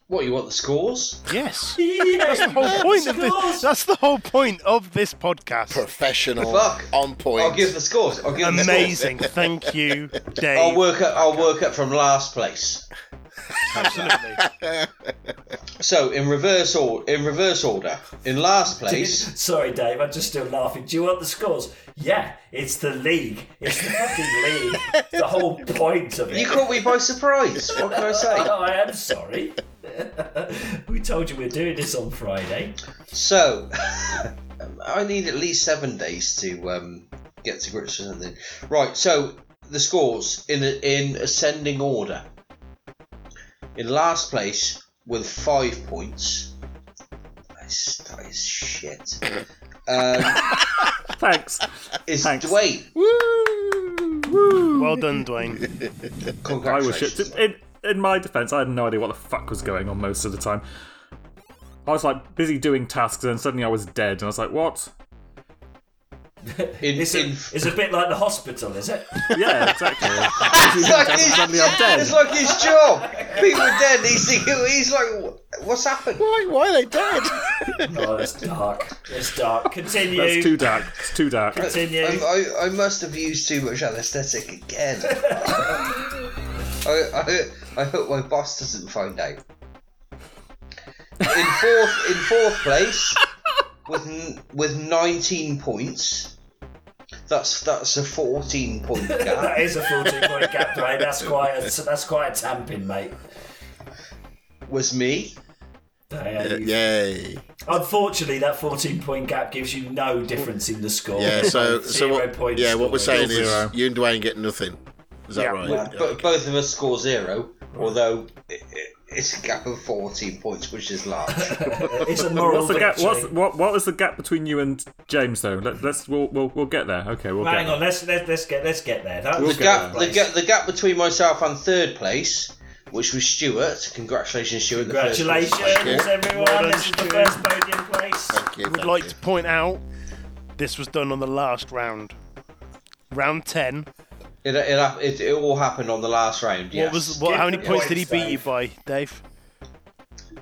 What you want the scores? Yes. That's the whole point of this. That's the whole point of this podcast. Professional, Fuck. on point. I'll give the scores. I'll give the scores. Amazing. Thank you, Dave. I'll work up. I'll work up from last place. Absolutely. So in reverse or in reverse order. In last place, Sorry, Dave. I'm just still laughing. Do you want the scores? Yeah, it's the league. It's the fucking league. It's the whole point of it. you caught me by surprise. What can I say? Oh, I am sorry. we told you we're doing this on Friday. So I need at least seven days to um, get to grips with something. Right. So the scores in in ascending order. In last place with five points. That is, that is shit. Um, Thanks. is Thanks. Duane. Well done, Duane. I was shit. In, in my defense, I had no idea what the fuck was going on most of the time. I was like busy doing tasks, and suddenly I was dead, and I was like, "What?" In, It's a, it's a bit like the hospital, is it? Yeah, exactly. it's, like his, dead. it's like his job. People are dead. He's he's like, what's happened? Why, why are they dead? Oh, that's dark. It's dark. Continue. That's too dark. It's too dark. Continue. I, I, I must have used too much anaesthetic again. I, I, I hope my boss doesn't find out. In fourth, in fourth place, with with 19 points. That's that's a 14 point gap. that is a 14 point gap, mate. That's quite a, that's quite a tamping, mate. Was me. Uh, Yay. Unfortunately, that 14 point gap gives you no difference in the score. Yeah, so, Both so zero what, points yeah, what we're saying is Zero. you and Duane get nothing. Is that Yeah. right? Yeah. But both of us score zero, although it, it, it's a gap of 14 points, which is large. It's a moral What's the gap? victory. What's what? What was the gap between you and James though? Let, let's we'll, we'll we'll get there. Okay, we'll Hang get on, let's, let's let's get let's get there. That We'll the gap, the gap, the gap between myself and third place, which was Stuart. Congratulations, Stuart. the first place. Congratulations, everyone! Well done, this is the Stuart. first podium place. Thank you. Would like you. to point out this was done on the last round. Round 10. It, it, it, it all happened on the last round. Yes. What was what, how many points did he beat you by, Dave?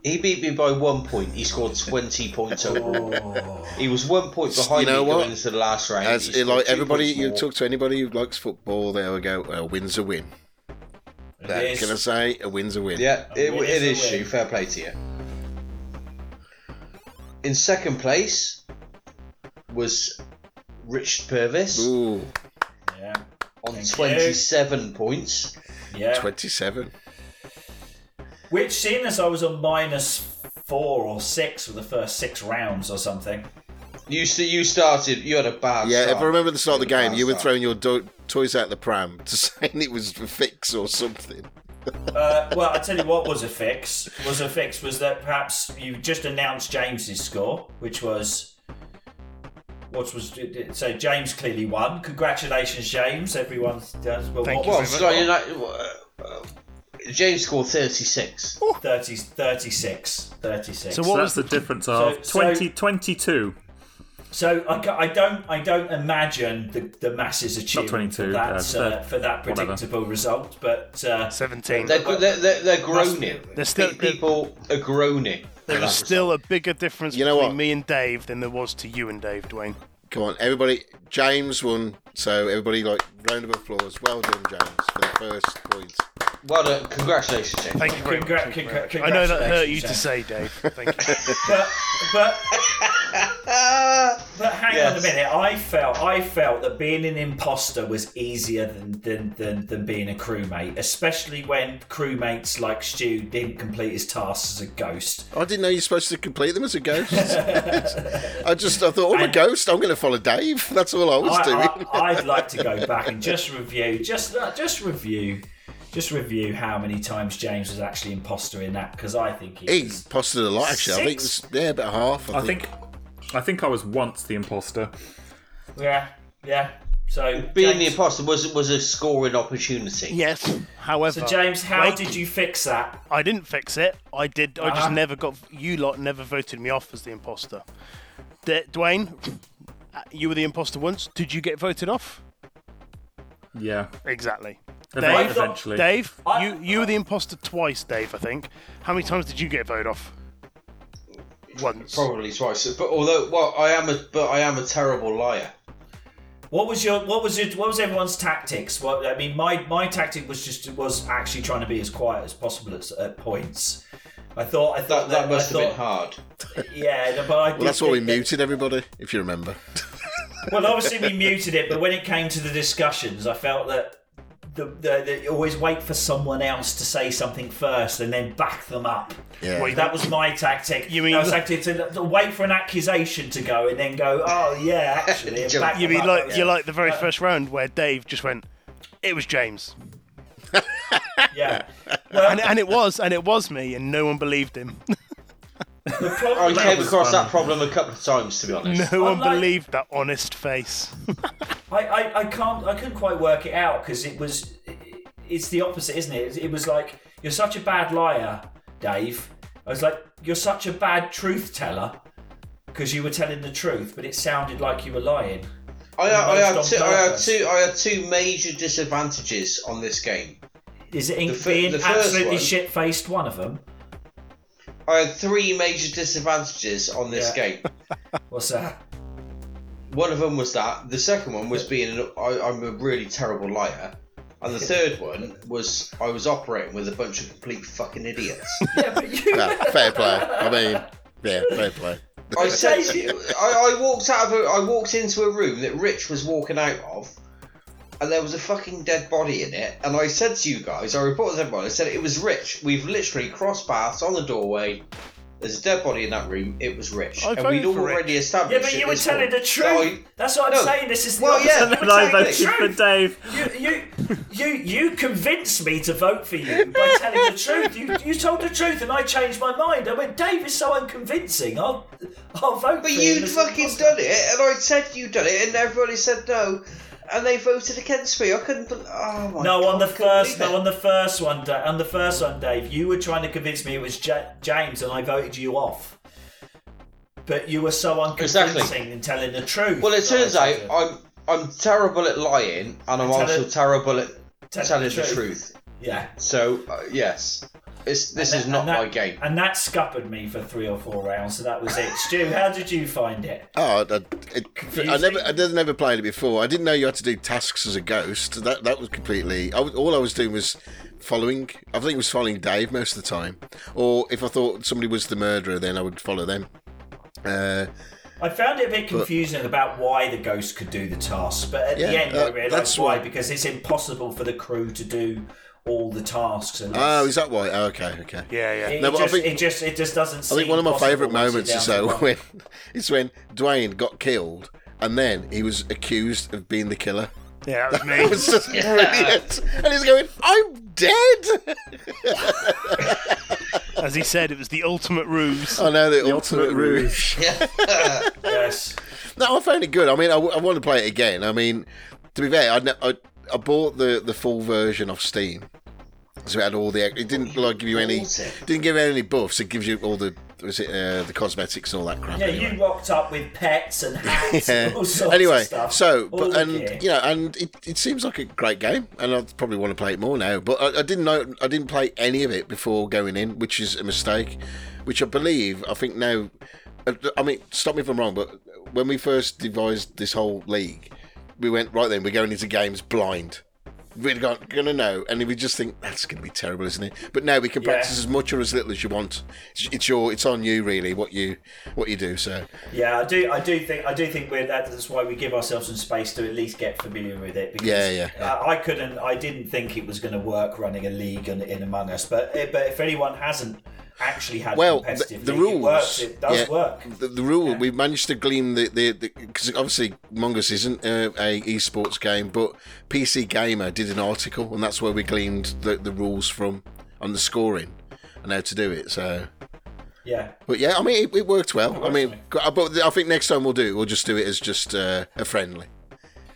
He beat me by one point. He scored 20 points overall. Oh. He was one point behind You know me what? going into the last round. As it, like everybody, you more. talk to anybody who likes football, they will go, "A win's a win." That It is. can I say? A win's a win. Yeah, it, win it is a is win. true. Fair play to you. In second place was Richard Purvis Ooh, Yeah, on Thank you. 27 points. yeah. twenty-seven. Which, seeing as I was on minus four or six for the first six rounds or something. You st- you started. You had a bad. Yeah, start. if I remember the start of the game, you were throwing your do- toys out the pram to saying it was a fix or something. Uh, well, I tell you what was a fix. Was a fix was that perhaps you just announced James's score, which was. What was so? James clearly won. Congratulations, James! Everyone does. Well, Thank what you Well, was- very so, you know, uh, James scored 36. 30, 36. 36. So So what that's was the the difference of so- 20, 22. So I, I don't I don't imagine the, the masses are cheering 22, for that uh, uh, for that whatever. predictable result, but uh, 17? They're, they're, they're, they're groaning. There's still- Pe- People are groaning. There is for was that still a bigger difference You know between what? me and Dave than there was to you and Dave, Duane. Come on, everybody. James won, so everybody, like, round of applause. Well done, James, for the first point. Well done. Congratulations, James. Thank you very Congra- much. Thank you congra- very much. I know that hurt you to say, Dave. Thank you. but but but hang on a minute. I felt I felt that being an imposter was easier than than, than, than being a crewmate, especially when crewmates like Stu didn't complete his tasks as a ghost. I didn't know you're supposed to complete them as a ghost. I just, I thought, oh, I'm a ghost. I'm going to follow Dave. That's all I was doing. I, I, I'd like to go back and just review, just uh, just review, just review how many times James was actually imposter in that because I think he He was- posted a lot, actually. I think it Six? was, yeah, about half. I, I think, I think I was once the imposter. yeah yeah. So being the imposter was was a scoring opportunity. Yes. However, so James, how Wait. did you fix that? I didn't fix it. I did. I just Uh-huh. never got. You lot never voted me off as the imposter. D- Duane, Uh, you were the imposter once. Did you get voted off? Yeah. Exactly. Dave, Eventually. Dave, I- you you were the imposter twice, Dave. I think. How many times did you get voted off? Once. Probably twice. But although, well, I am a but I am a terrible liar. What was your what was your what was everyone's tactics? What I mean, my my tactic was just was actually trying to be as quiet as possible at, at points. I thought I thought That that must I have been hard. Yeah, but I well, that's why we that- muted everybody, if you remember. Well, obviously we muted it, but when it came to the discussions, I felt that the, the, the always wait for someone else to say something first and then back them up. Yeah. Wait, That was my tactic. You mean- that was tactic to, to wait for an accusation to go and then go, oh yeah, actually, back You them mean up. like Yeah. you like the very first round where Dave just went, "It was James," yeah. Well, and, and it was, and it was me, and no one believed him. The I came was across fun. that problem a couple of times, to be honest. No one Unlike- believed that honest face. I, I, I can't, I couldn't quite work it out because it was, it's the opposite, isn't it? It was like you're such a bad liar, Dave. I was like, you're such a bad truth teller because you were telling the truth, but it sounded like you were lying. I, I, had Almost two, on I had purpose. two. I had two major disadvantages on this game. Is it in, The fir- being the first absolutely one- shit faced one of them? I had three major disadvantages on this Yeah. game. What's that? One of them was that. The second one was being an, I, I'm a really terrible liar. And the third one was I was operating with a bunch of complete fucking idiots. Yeah, but you. No, fair play. I mean, yeah, fair play. I said you, I, I walked out of a, I walked into a room that Rich was walking out of, and there was a fucking dead body in it. And I said to you guys, I reported the dead body. I said it was Rich. We've literally crossed paths on the doorway. There's a dead body in that room. It was Rich, I and we'd voted for already Yeah, established. but you were telling point- the truth. No, I- That's what I'm No. saying. This is the Well, opposite. yeah, You were And I telling the voted for truth. Dave. You, you, you, you convinced me to vote for you by telling the truth. You, you told the truth, and I changed my mind. I went, Dave is so unconvincing. I'll, I'll vote. But for him you'd as fucking done it, and I said you'd done it, and everybody said no, and they voted against me. I couldn't. bel oh my No, God, on the first, no, on the first one, Da- on the first one, Dave, you were trying to convince me it was Ja James, and I voted you off. But you were so unconvincing Exactly. in telling the truth. Well, it turns out I'm I'm terrible at lying, and I'm Tell also it- terrible at tell telling the the truth. truth. yeah. So uh, yes, it's, this And is that- not that- my game. And that scuppered me for three or four rounds, so that was it. Stu, how did you find it? Oh, I, it, I never, I did never played it before. I didn't know you had to do tasks as a ghost. That that was completely. I was, all I was doing was following. I think it was following Dave most of the time. Or if I thought somebody was the murderer, then I would follow them. Uh, I found it a bit confusing about why the ghost could do the tasks, but at the end uh, I realised that's why why- because it's impossible for the crew to do all the tasks. Unless oh, is that why? Oh, okay, okay. Yeah, yeah. It, No, it but I just, think- it just it just doesn't. I think one of my favourite moments is so though when it's when Duane got killed and then he was accused of being the killer. Yeah, that was It me. was just brilliant. And he's going, "I'm dead." As he said, it was the ultimate ruse. I know the, The ultimate, ultimate rouge. Yes. No, I found it good. I mean, I, w- I want to play it again. I mean, to be fair, I, ne- I, I bought the, the full version of Steam, So it had all the. It didn't like give you any. Didn't give you any buffs. It gives you all the. Was it uh, the cosmetics and all that crap? Yeah, anyway. you rocked up with pets and hats Yeah. and all sorts Anyway, of stuff. so but the and gear. you know, and it, it seems like a great game, and I'd probably want to play it more now. But I, I didn't know I didn't play any of it before going in, which is a mistake. Which I believe I think now. uh, I mean, stop me if I'm wrong, but when we first devised this whole league, we went right then. We're going into games blind. We're not going to know, and we just think that's going to be terrible, isn't it? But now we can Yeah. practice as much or as little as you want. It's, your, it's on you really what you what you do. So Yeah, I do. I do think. I do think we're that. That's why we give ourselves some space to at least get familiar with it. Because, Yeah, yeah, yeah. Uh, I couldn't. I didn't think it was going to work running a league in, in Among Us. But but if anyone hasn't actually had well, the, the rules. it works. It does yeah, work. The, the rule Yeah. we managed to glean the the because obviously Among Us isn't uh, a esports game, but PC Gamer did an article, and that's where we gleaned the, the rules from on the scoring and how to do it. So. Yeah. But yeah, I mean, it, it worked well. I mean, but I think next time we'll do. We'll just do it as just uh, a friendly,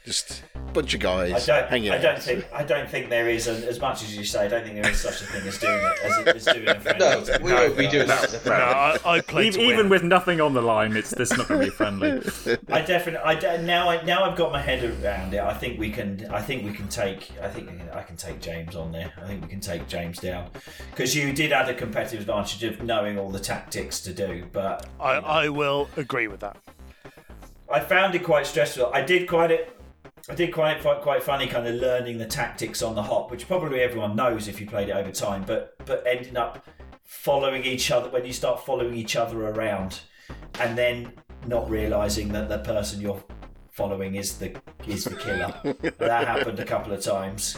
just a bunch of I guys don't. hanging I out. don't think. I don't think there is, an, as much as you say. I don't think there is such a thing as doing it as, as doing a friendly. No, we won't be doing that. as a No, friend. I, I played Even, to even win. with nothing on the line, it's this not going to be friendly. I definitely. I de- now. I now I've got my head around it. I think we can. I think we can take. I think I can take James on there. I think we can take James down because you did add a competitive advantage of knowing all the tactics to do. But I, I will agree with that. I found it quite stressful. I did quite it. I did quite quite quite funny, kind of learning the tactics on the hop, which probably everyone knows if you played it over time. But but ending up following each other when you start following each other around, and then not realizing that the person you're following is the is the killer. that happened a couple of times,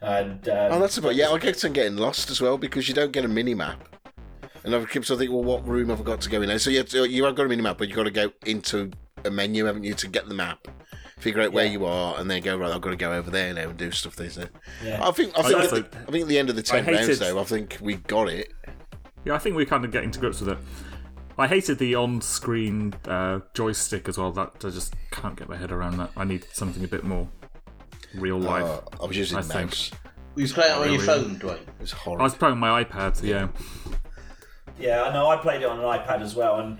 and um, Oh, that's about yeah. I get on getting lost as well because you don't get a mini map. And I keep sort of thinking, well, what room have I got to go in? now? So you have, to, you have got a mini map, but you've got to go into a menu, haven't you, to get the map, figure out where Yeah. you are, and then go right. I've got to go over there now and do stuff. There, so Yeah. I think I I think, also- at the, I think at the end of the ten hated- rounds, though, I think we got it. Yeah, I think we're kind of getting to grips with it. I hated the on-screen uh, joystick as well. That I just can't get my head around that. I need something a bit more real life. Uh, I was using I mouse. Were you playing it on your phone, Duane? It was horrible. I was playing on my iPad. Yeah, Yeah, I know. I played it on an iPad as well, and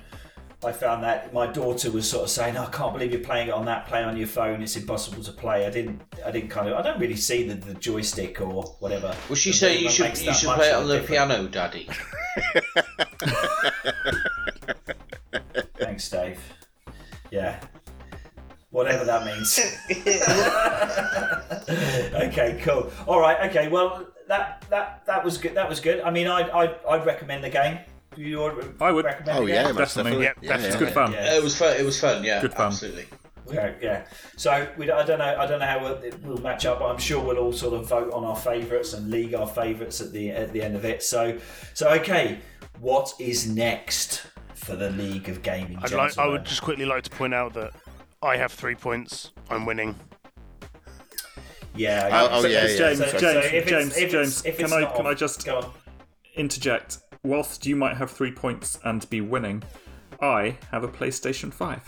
I found that my daughter was sort of saying, "Oh, "I can't believe you're playing it on that. Play on your phone. It's impossible to play." I didn't. I didn't kind of. I don't really see the, the joystick or whatever. Well, she that- said you should you should play it on the difference. piano, Daddy. Thanks, Dave. Yeah. Whatever that means. okay, cool. All right. Okay. Well, that that that was good. That was good. I mean, I I I'd recommend the game. You would I would. recommend Oh the yeah, most Definitely. definitely. Yeah, Yeah, it's yeah, good yeah. fun. Yeah. It was fun. It was fun. Yeah, Good fun. absolutely. Yeah, yeah. So we, I don't know. I don't know how we'll, it will match up. But I'm sure we'll all sort of vote on our favourites and league our favourites at the at the end of it. So, so okay. What is next for the League of Gaming? I'd like, I Gentlemen? would just quickly like to point out that I have three points. I'm winning. Yeah. Oh, oh, yeah, James, yeah. James, So- James, if it's- James, if it's- James, if can I not can I just go on? interject? Whilst you might have three points and be winning, I have a PlayStation Five.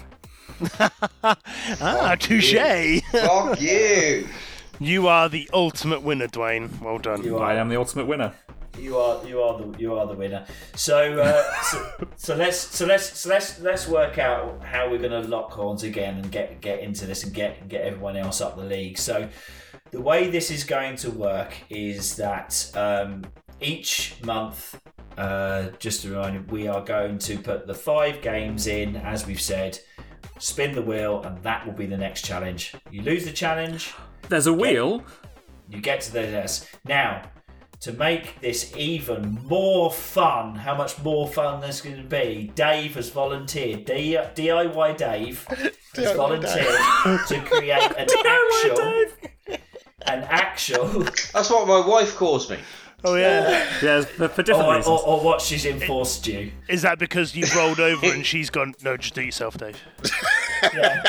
Ah, touche! Fuck you! you are the ultimate winner, Duane. Well done. You I are. am the ultimate winner. You are. You are the. You are the winner. So. Uh, so, so let's. So let's. So let's. Let's work out how we're going to lock horns again and get get into this and get get everyone else up the league. So the way this is going to work is that um, each month, uh, just a reminder, we are going to put the five games in, as we've said, spin the wheel, and that will be the next challenge. You lose the challenge, There's a wheel. you get to the yes. Now, to make this even more fun, how much more fun this is going to be? Dave has volunteered. D- DIY Dave has volunteered to create an actual, an actual, That's what my wife calls me. Oh yeah. Yeah, for, for different or, reasons. or, or what she's enforced you. Is that because you've rolled over and she's gone? No, just do it yourself, Dave. Yeah.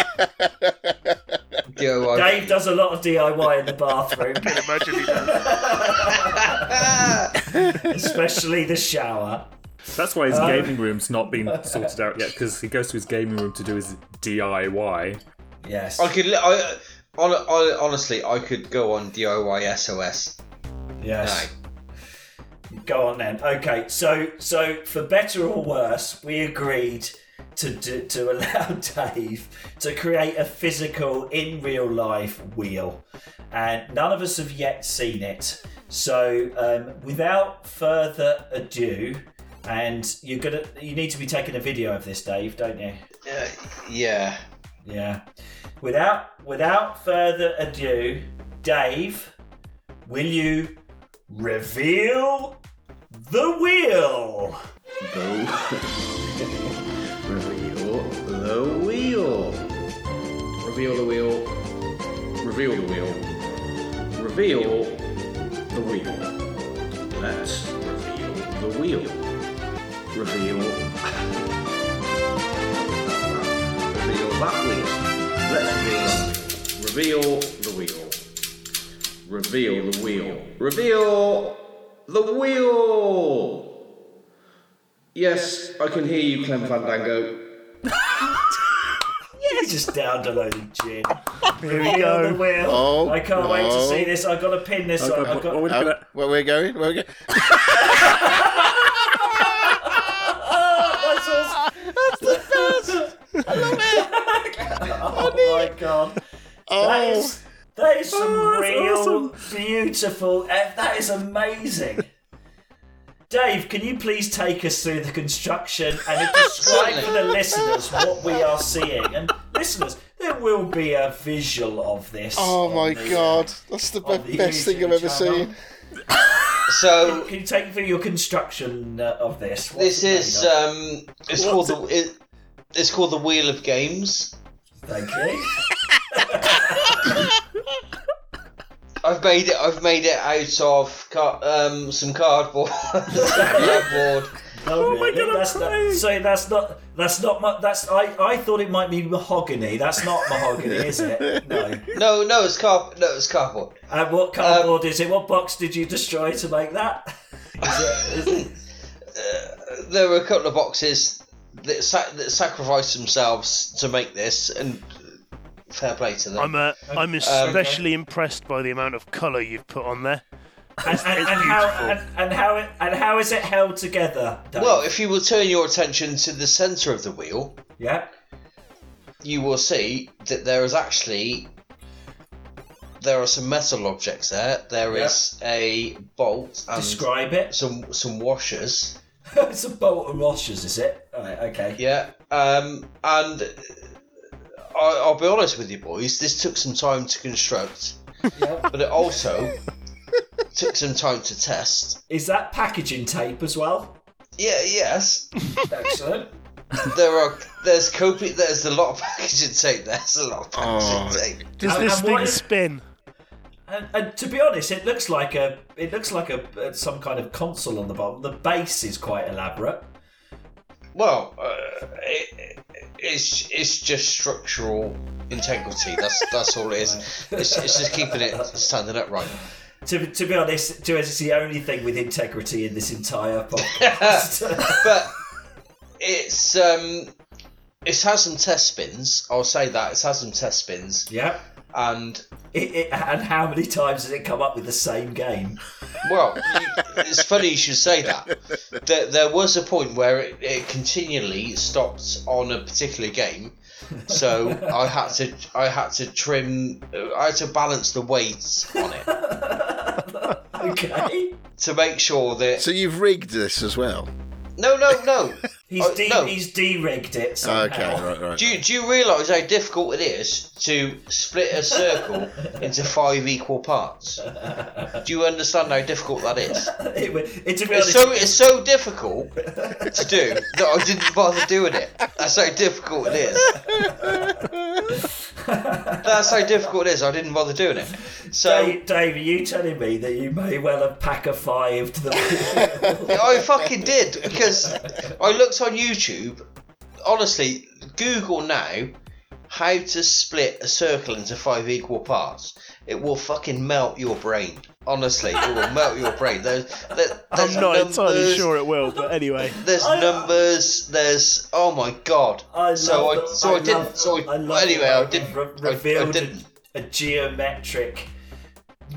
DIY. Dave does a lot of DIY in the bathroom, Can't Imagine he does. especially the shower. That's why his Uh, gaming room's not been sorted out yet because he goes to his gaming room to do his DIY. Yes. I could. li- I, I, honestly, I could go on DIY SOS. Yes. Go on then. Okay, so so for better or worse, we agreed to to, to allow Dave to create a physical, in real life wheel, and none of us have yet seen it. So um, without further ado, and you're gonna you need to be taking a video of this, Dave, don't you? Uh, yeah. Yeah. Without without further ado, Dave, will you reveal the wheel? The Reveal the wheel. Reveal the wheel. Reveal the wheel. Reveal the wheel. Let's reveal the wheel. Reveal. reveal that wheel. Let's reveal. reveal the wheel. Reveal the wheel. Reveal the wheel. Yes, I can hear you, Clem Fandango. You just downed a load of gin. Here we Reveal the go. wheel. Oh, I can't wait to no. see this. I've got to pin this. on. Okay, I've got... what we're Oh, gonna- uh, where we're going? Where we going? oh my god. That Oh, is, that is some Oh, real awesome. beautiful. That is amazing. Dave, can you please take us through the construction and describe for the listeners what we are seeing? And listeners, there will be a visual of this. oh my the, uh, god, that's the be- the best thing I've ever channel. seen. So Can you take me through your construction uh, of this? What's this is um, it's called the it, it's called the Wheel of Games. Thank you. I've made it. I've made it out of car, um, some cardboard. cardboard. Oh, my really? God, I'm that's not, so that's not that's not mu- that's I, I thought it might be mahogany. That's not mahogany, is it? No. No, no, it's car. No, it's cardboard. And what cardboard is it? What box did you destroy to make that? Is it, is it, There were a couple of boxes that, sac- that sacrificed themselves to make this, and fair play to them. I'm uh, I'm especially impressed by the amount of colour you've put on there. and, and, and how and, and how it, and how is it held together? Dave? well, if you will turn your attention to the centre of the wheel, yeah. you will see that there is actually there are some metal objects there. There is a bolt and Describe it. some some washers. it's a bolt and washers, is it? Right, okay. Yeah, um, and I, I'll be honest with you, boys. This took some time to construct, Yeah. but it also took some time to test. Is that packaging tape as well? Yeah, yes. Excellent. There are there's copy there's a lot of packaging tape. There's a lot of packaging Oh. tape. Does And- this and thing is- spin? And, and to be honest, it looks like a it looks like a uh, some kind of console on the bottom. The base is quite elaborate. Well, uh, it, it's it's just structural integrity. That's that's all it is. It's, it's just keeping it standing upright. To, to be honest, to it's the only thing with integrity in this entire podcast. But it's um, it's had some test spins. I'll say that it's had some test spins, yeah. and It, it, and how many times has it come up with the same game? well, it's funny you should say that. There, there was a point where it, it continually stopped on a particular game, so I had to I had to trim I had to balance the weights on it Okay. to make sure that So you've rigged this as well? no no no. He's Oh, de- no. he's de-rigged it somehow. Okay, right, right. Do you, do you realise how difficult it is to split a circle into five equal parts? Do you understand how difficult that is? It, wa- it, to be It's honest, so it's so difficult to do that I didn't bother doing it. That's how difficult it is. That's how difficult it is. I didn't bother doing it. So Dave, Dave, are you telling me that you may well have pack a five to the I fucking did because I looked on YouTube. Honestly, Google now how to split a circle into five equal parts. It will fucking melt your brain. Honestly, it will melt your brain. There's, there, there's I'm not entirely sure it will, but anyway. There's I- uh, numbers. There's oh my god. I so love I so I, I didn't love- so I, I love anyway I didn't you've re- I- I didn't a, a geometric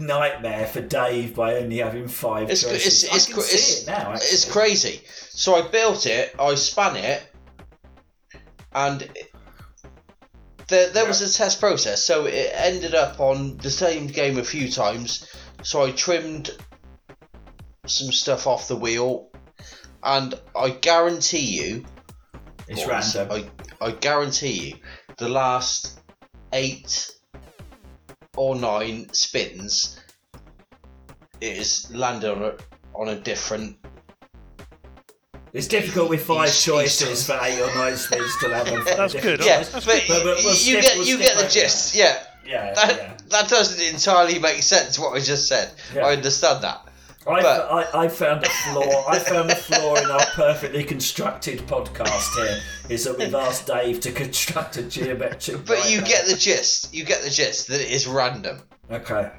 nightmare for Dave by only having five It's choices. it's it's, I can cra- see it's, it now. it's crazy. So I built it, I span it, and it- there there was a test process. So it ended up on the same game a few times. So I trimmed some stuff off the wheel, and I guarantee you, It's random. I I guarantee you, the last eight or nine spins, it is landed on a on a different It's difficult with five He's- choices he's- for eight or nine spins to land on five That's good. yeah, choices. but, That's But- but we'll you skip- get we'll you get the over gist. Yeah, Yeah, that yeah. that doesn't entirely make sense. What I just said, Yeah. I understand that. I, But- I, I found a flaw. I found a flaw in our perfectly constructed podcast here. Is that we've asked Dave to construct a geometric. But you diagram. get the gist. You get the gist that it is random. okay.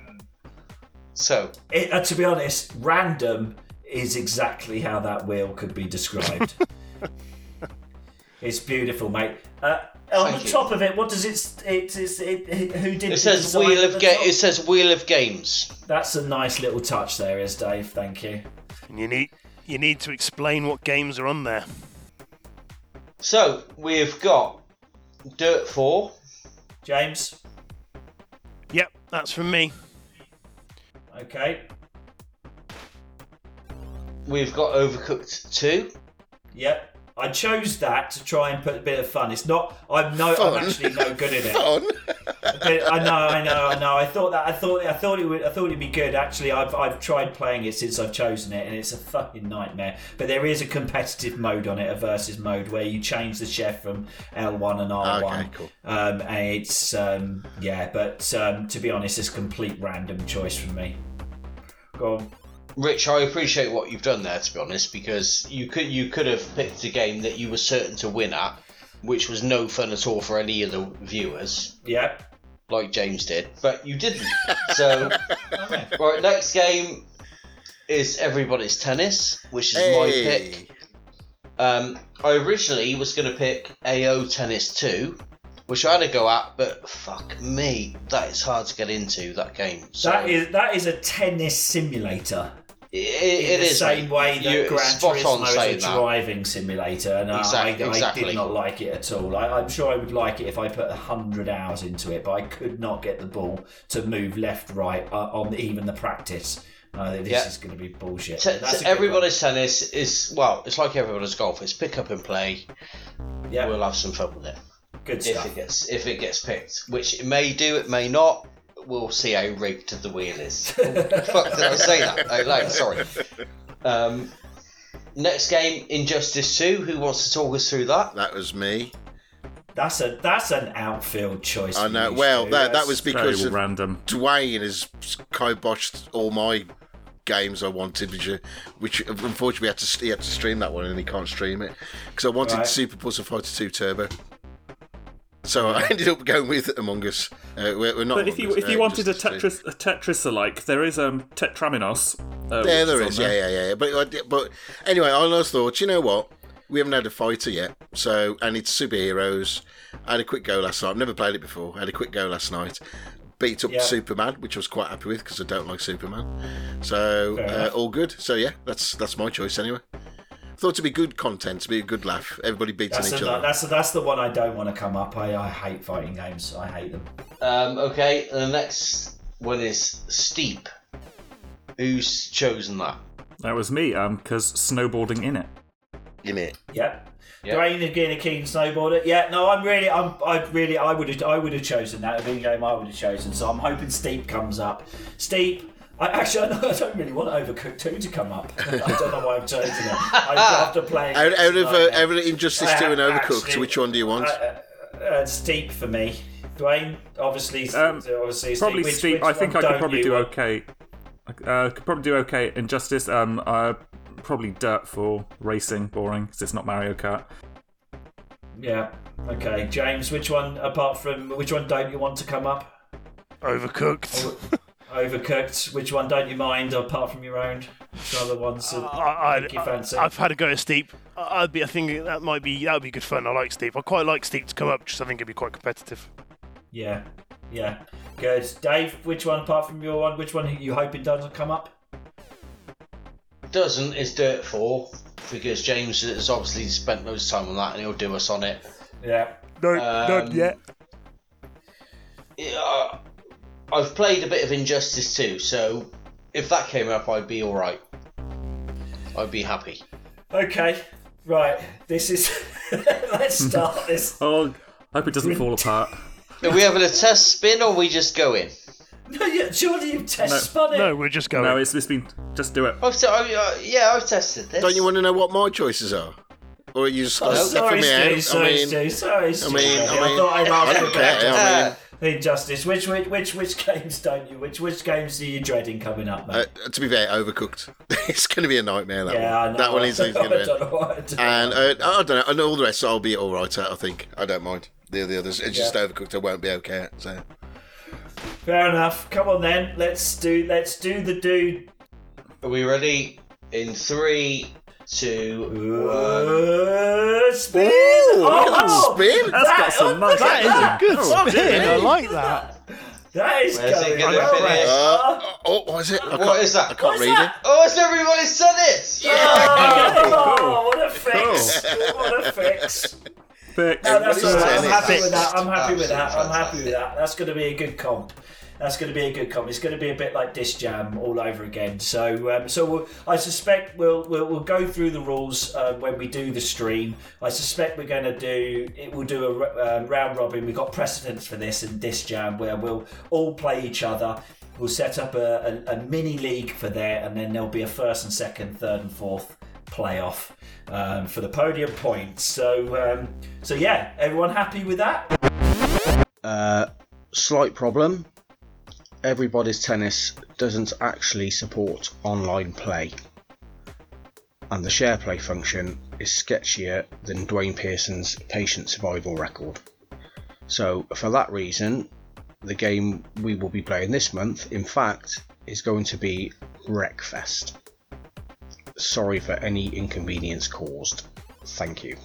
So It, uh, to be honest, random is exactly how that wheel could be described. it's beautiful, mate. Uh, on Thank the you. top of it, what does it? It, it, it, it who did it says design wheel of the ga- It says wheel of games. That's a nice little touch there, is Dave. Thank you. And you need you need to explain what games are on there. So we've got Dirt Four. James. Yep, that's from me. Okay. We've got Overcooked Two. Yep. I chose that to try and put a bit of fun. It's not. I'm no. Fun. I'm actually no good at it. Fun. I know, I know, I know. I thought that. I thought. I thought it would. I thought it'd be good. Actually, I've I've tried playing it since I've chosen it, and it's a fucking nightmare. But there is a competitive mode on it, a versus mode, where you change the chef from L1 and R1. Okay, cool. Um, and it's um, yeah, but um, to be honest, it's complete random choice from me. Go on. Rich, I appreciate what you've done there. To be honest, because you could you could have picked a game that you were certain to win at, which was no fun at all for any of the viewers, Yeah. like James did, but you didn't. So, right, next game is Everybody's Tennis, which is my pick. Um, I originally was going to pick AO Tennis 2, which I had to go at, but fuck me, that is hard to get into that game. So That is that is a tennis simulator. It, in it the is same way that You- Gran Turismo is a that. driving simulator, and I- Exactly- I, I exactly. did not like it at all. I, I'm sure I would like it if I put hundred hours into it, but I could not get the ball to move left, right uh, on even the practice. Uh, this Yeah. is going to be bullshit. T- But that's t- a good everybody's tennis is well, it's like everybody's golf. It's pick up and play. yeah, We'll have some fun with it good if stuff. it gets if it gets picked, which it may do, it may not. We'll see how rigged the wheel is. Oh, fuck, did I say that out loud? Sorry. Um, next game, Injustice Two. Who wants to talk us through that? That was me. That's a that's an outfield choice. I for know. Well, Stu. that, that was Very because of random. Duane has kiboshed all my games I wanted, which, uh, which unfortunately we had to he had to stream that one and he can't stream it because I wanted Right. Super Puzzle Fighter Two Turbo. So I ended up going with Among Us. Uh, we're, we're not. But if you Us, if you uh, wanted a Tetris a Tetris alike, there is um Tetraminos. Uh, Yeah, which there is. Yeah, there. yeah, yeah. But but anyway, I just thought, you know what? We haven't had a fighter yet, so and it's superheroes. I had a quick go last night. I've never played it before. I had a quick go last night. Beat up Yeah. Superman, which I was quite happy with because I don't like Superman. So uh, all good. So yeah, that's that's my choice anyway. Thought to be good content, to be a good laugh. Everybody beating That's, each a, other. that's that's the one I don't want to come up. I, I hate fighting games. I hate them. Um, okay, the next one is Steep. Who's chosen that? That was me. Um, because snowboarding in it. In it. Yep. Yep. Duane again a keen snowboarder. Yeah, no, I'm really, I'm, I really, I would have, I would have chosen that. It'd be a game I would have chosen. So I'm hoping Steep comes up. Steep. I actually, I don't really want Overcooked 2 to come up. I don't know why I'm chosen it. I, after playing Out, it, out of uh, nightmare. out of Injustice I Two and Overcooked, actually- which one do you want? Uh, uh, uh, steep for me. Duane, obviously, Um, obviously, Probably Which, Steep. which I think I could probably do want? okay. Uh, could probably do okay. Injustice. Um, uh, probably Dirt for racing. Boring because it's not Mario Kart. Yeah. Okay, James. Which one, apart from which one, don't you want to come up? Overcooked. Overcooked. Which one don't you mind, apart from your own? Which other ones that I, make you fancy? I, have had a go at Steep. I- I'd be. I think that might be that would be good fun. I like Steep. I quite like Steep to come up because I think it'd be quite competitive. Yeah, Yeah, good. Dave, which one apart from your one? Which one are you hoping doesn't come up? Doesn't is Dirt 4 because James has obviously spent loads of time on that and he'll do us on it. Yeah. No, Um, not yet. Yeah, I've played a bit of Injustice too, so if that came up, I'd be alright. I'd be happy. Okay. Right. This is. Let's start this. Oh, hope it doesn't fall apart. Are we having a test spin or we just go in? No, yeah, surely you've test No. spun it. No, we're just going. No, it's, it's been. Just do it. I've t- I, uh, yeah, I've tested this. Don't you want to know what my choices are? Or are you just Oh, gonna sorry, me Stu. out? Sorry, I mean, Stu. Sorry, Stu. I mean, I mean, thought I'd I ask don't you care. about I mean, Injustice. Which, which, which, which games don't you? Which, which games are you dreading coming up, mate? uh, to be fair, overcooked. it's going to be a nightmare. That yeah, I one. know. That one is I going to don't know what be. do. And uh, I don't know. And all the rest, I'll be all right at. I think I don't mind. The the others, it's just Yeah. overcooked. I won't be okay. At, so Fair enough. Come on then. Let's do. Let's do the dude. Are we ready? In three, two, one. Uh, spin. Ooh, look at that oh, spin. That's got some nice. magic. at That is a good Oh, spin. I like that. That is Where's it going gonna well. finish? Uh, oh, what is it? I What that? I can't read that? Oh, it's everybody's done it! Oh, what a fix! What a fix! Fix. No, that's all right. I'm tennis. happy with that. I'm happy with that. I'm happy with that. That's going to be a good comp. That's going to be a good comp. It's going to be a bit like Disc Jam all over again. So, um, so we'll, I suspect we'll, we'll we'll go through the rules uh, when we do the stream. I suspect we're going to do it. We'll do a um, round robin. We've got precedence for this in Disc Jam where we'll all play each other. We'll set up a, a, a mini league for there, and then there'll be a first and second, third and fourth playoff um, for the podium points. So, um, so yeah, everyone happy with that? Uh, slight problem. Everybody's tennis doesn't actually support online play. And the share play function is sketchier than Duane Pearson's patient survival record. So, for that reason, the game we will be playing this month, in fact, is going to be Wreckfest. Sorry for any inconvenience caused. Thank you.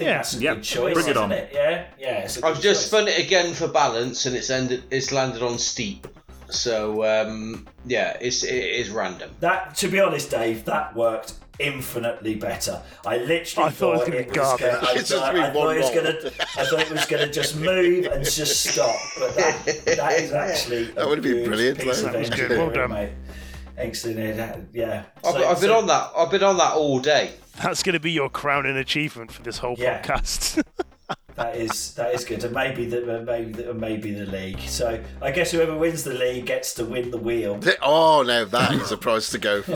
I think Yeah. that's a Yeah, good choice, bring it isn't on. it? Yeah, yeah. It's a I've just choice. spun it again for balance, and it's ended. It's landed on steep. So um, yeah, it's it is random. That, to be honest, Dave, that worked infinitely better. I literally I thought it was gonna garbage. gonna- I It's just thought, I thought one it was gonna. I thought it was gonna just move and just stop. But that, that is actually That would have been brilliant, piece That was good. engineering, Well done. mate. Excellent. Yeah. I've, So- I've been so- on that. I've been on that all day. That's going to be your crowning achievement for this whole Yeah. podcast. That is that is good, and maybe the maybe the, maybe the league. So I guess whoever wins the league gets to win the wheel. Oh, now that is a prize to go for.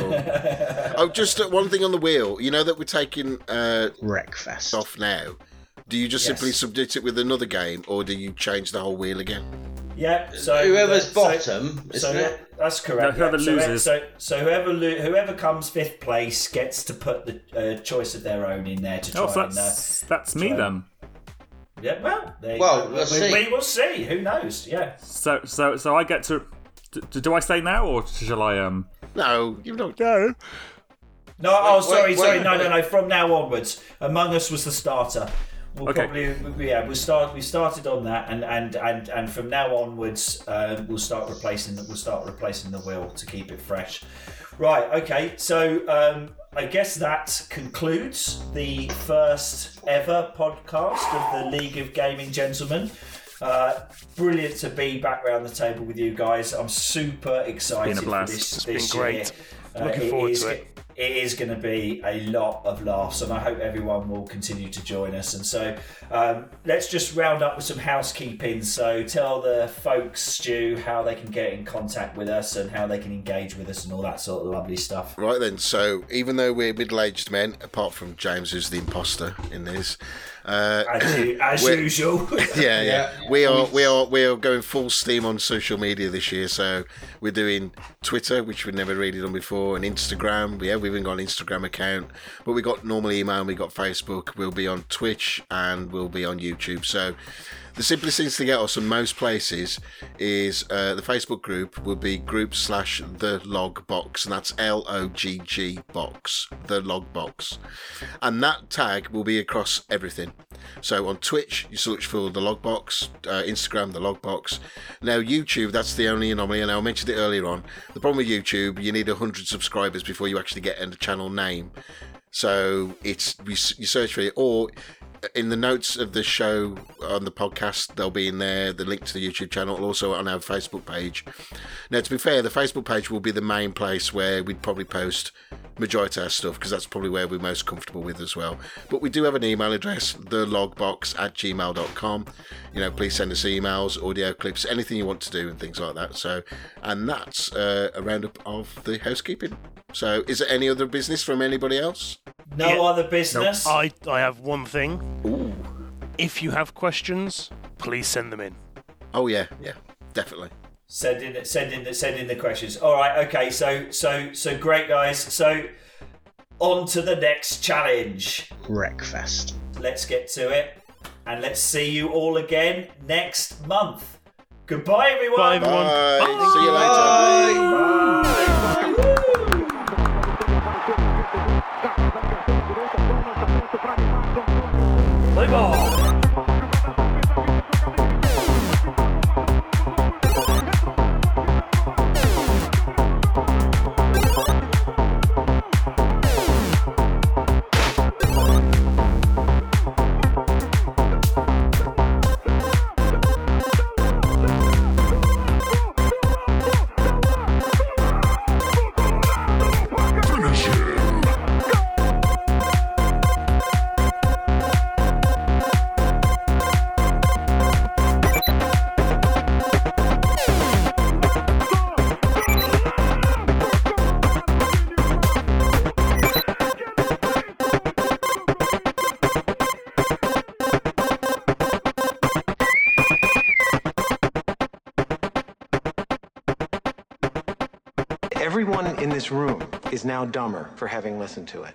oh, just uh, one thing on the wheel. You know that we're taking uh, Wreckfest. off now. Do you just Yes. simply submit it with another game, or do you change the whole wheel again? Yeah. So Whoever's so- bottom, So isn't yeah, it? That's correct. No, whoever yeah. so, loses. So, so whoever lo- whoever comes fifth place gets to put the uh, choice of their own in there to try Oh, so and. Uh, that's that's me try- then. yeah. Well. There Well, go. let's we, see. we will see. Who knows? Yeah. So so so I get to. Do, do I say now or shall I um? No, you don't. no. No. oh, sorry. wait, sorry. wait, no. No. No. From now onwards, Among Us was the starter. We'll Okay. probably yeah we start we started on that and and and, and from now onwards uh, we'll start replacing the, we'll start replacing the wheel to keep it fresh. Right. Okay. So um, I guess that concludes the first ever podcast of the League of Gaming Gentlemen. Uh, brilliant to be back round the table with you guys. I'm super excited Been a blast. for this. It's been this great. year. Uh, Looking forward is to it. It is going to be a lot of laughs, and I hope everyone will continue to join us. And so, um, let's just round up with some housekeeping. So, tell the folks, Stu, how they can get in contact with us and how they can engage with us and all that sort of lovely stuff. Right then, so even though we're middle-aged men, apart from James, who's the imposter in this, uh, As, you, as usual. yeah, yeah, Yeah. we are we are we are going full steam on social media this year. So we're doing Twitter, which we've never really done before, and Instagram. Yeah, we've even got an Instagram account, but we got normal email, and we got Facebook. We'll be on Twitch and we'll be on YouTube. So The simplest things to get us in most places is uh, the Facebook group will be group slash the LoggBox, and that's L O G G box, the LoggBox. And that tag will be across everything. So on Twitch, you search for the LoggBox, uh, Instagram, the LoggBox. Now, YouTube, that's the only anomaly, and I mentioned it earlier on. The problem with YouTube, you need 100 subscribers before you actually get a channel name. So it's you search for it, or in the notes of the show on the podcast, they'll be in there. The link to the YouTube channel, also on our Facebook page. Now, to be fair, the Facebook page will be the main place where we'd probably post majority of our stuff because that's probably where we're most comfortable with as well. But we do have an email address, theloggbox at gmail.com. You know, please send us emails, audio clips, anything you want to do, and things like that. So, and that's uh, a roundup of the housekeeping. So, is there any other business from anybody else? No Yeah. other business. I, I have one thing. Ooh. If you have questions, please send them in. Oh yeah, yeah, definitely. Send in, send in, the, send in the questions. All right, okay. So, so, so great, guys. So, on to the next challenge. Wreckfest. Let's get to it, and let's see you all again next month. Goodbye, everyone. Bye, everyone. Bye. See you later. Play ball. This room is now dumber for having listened to it.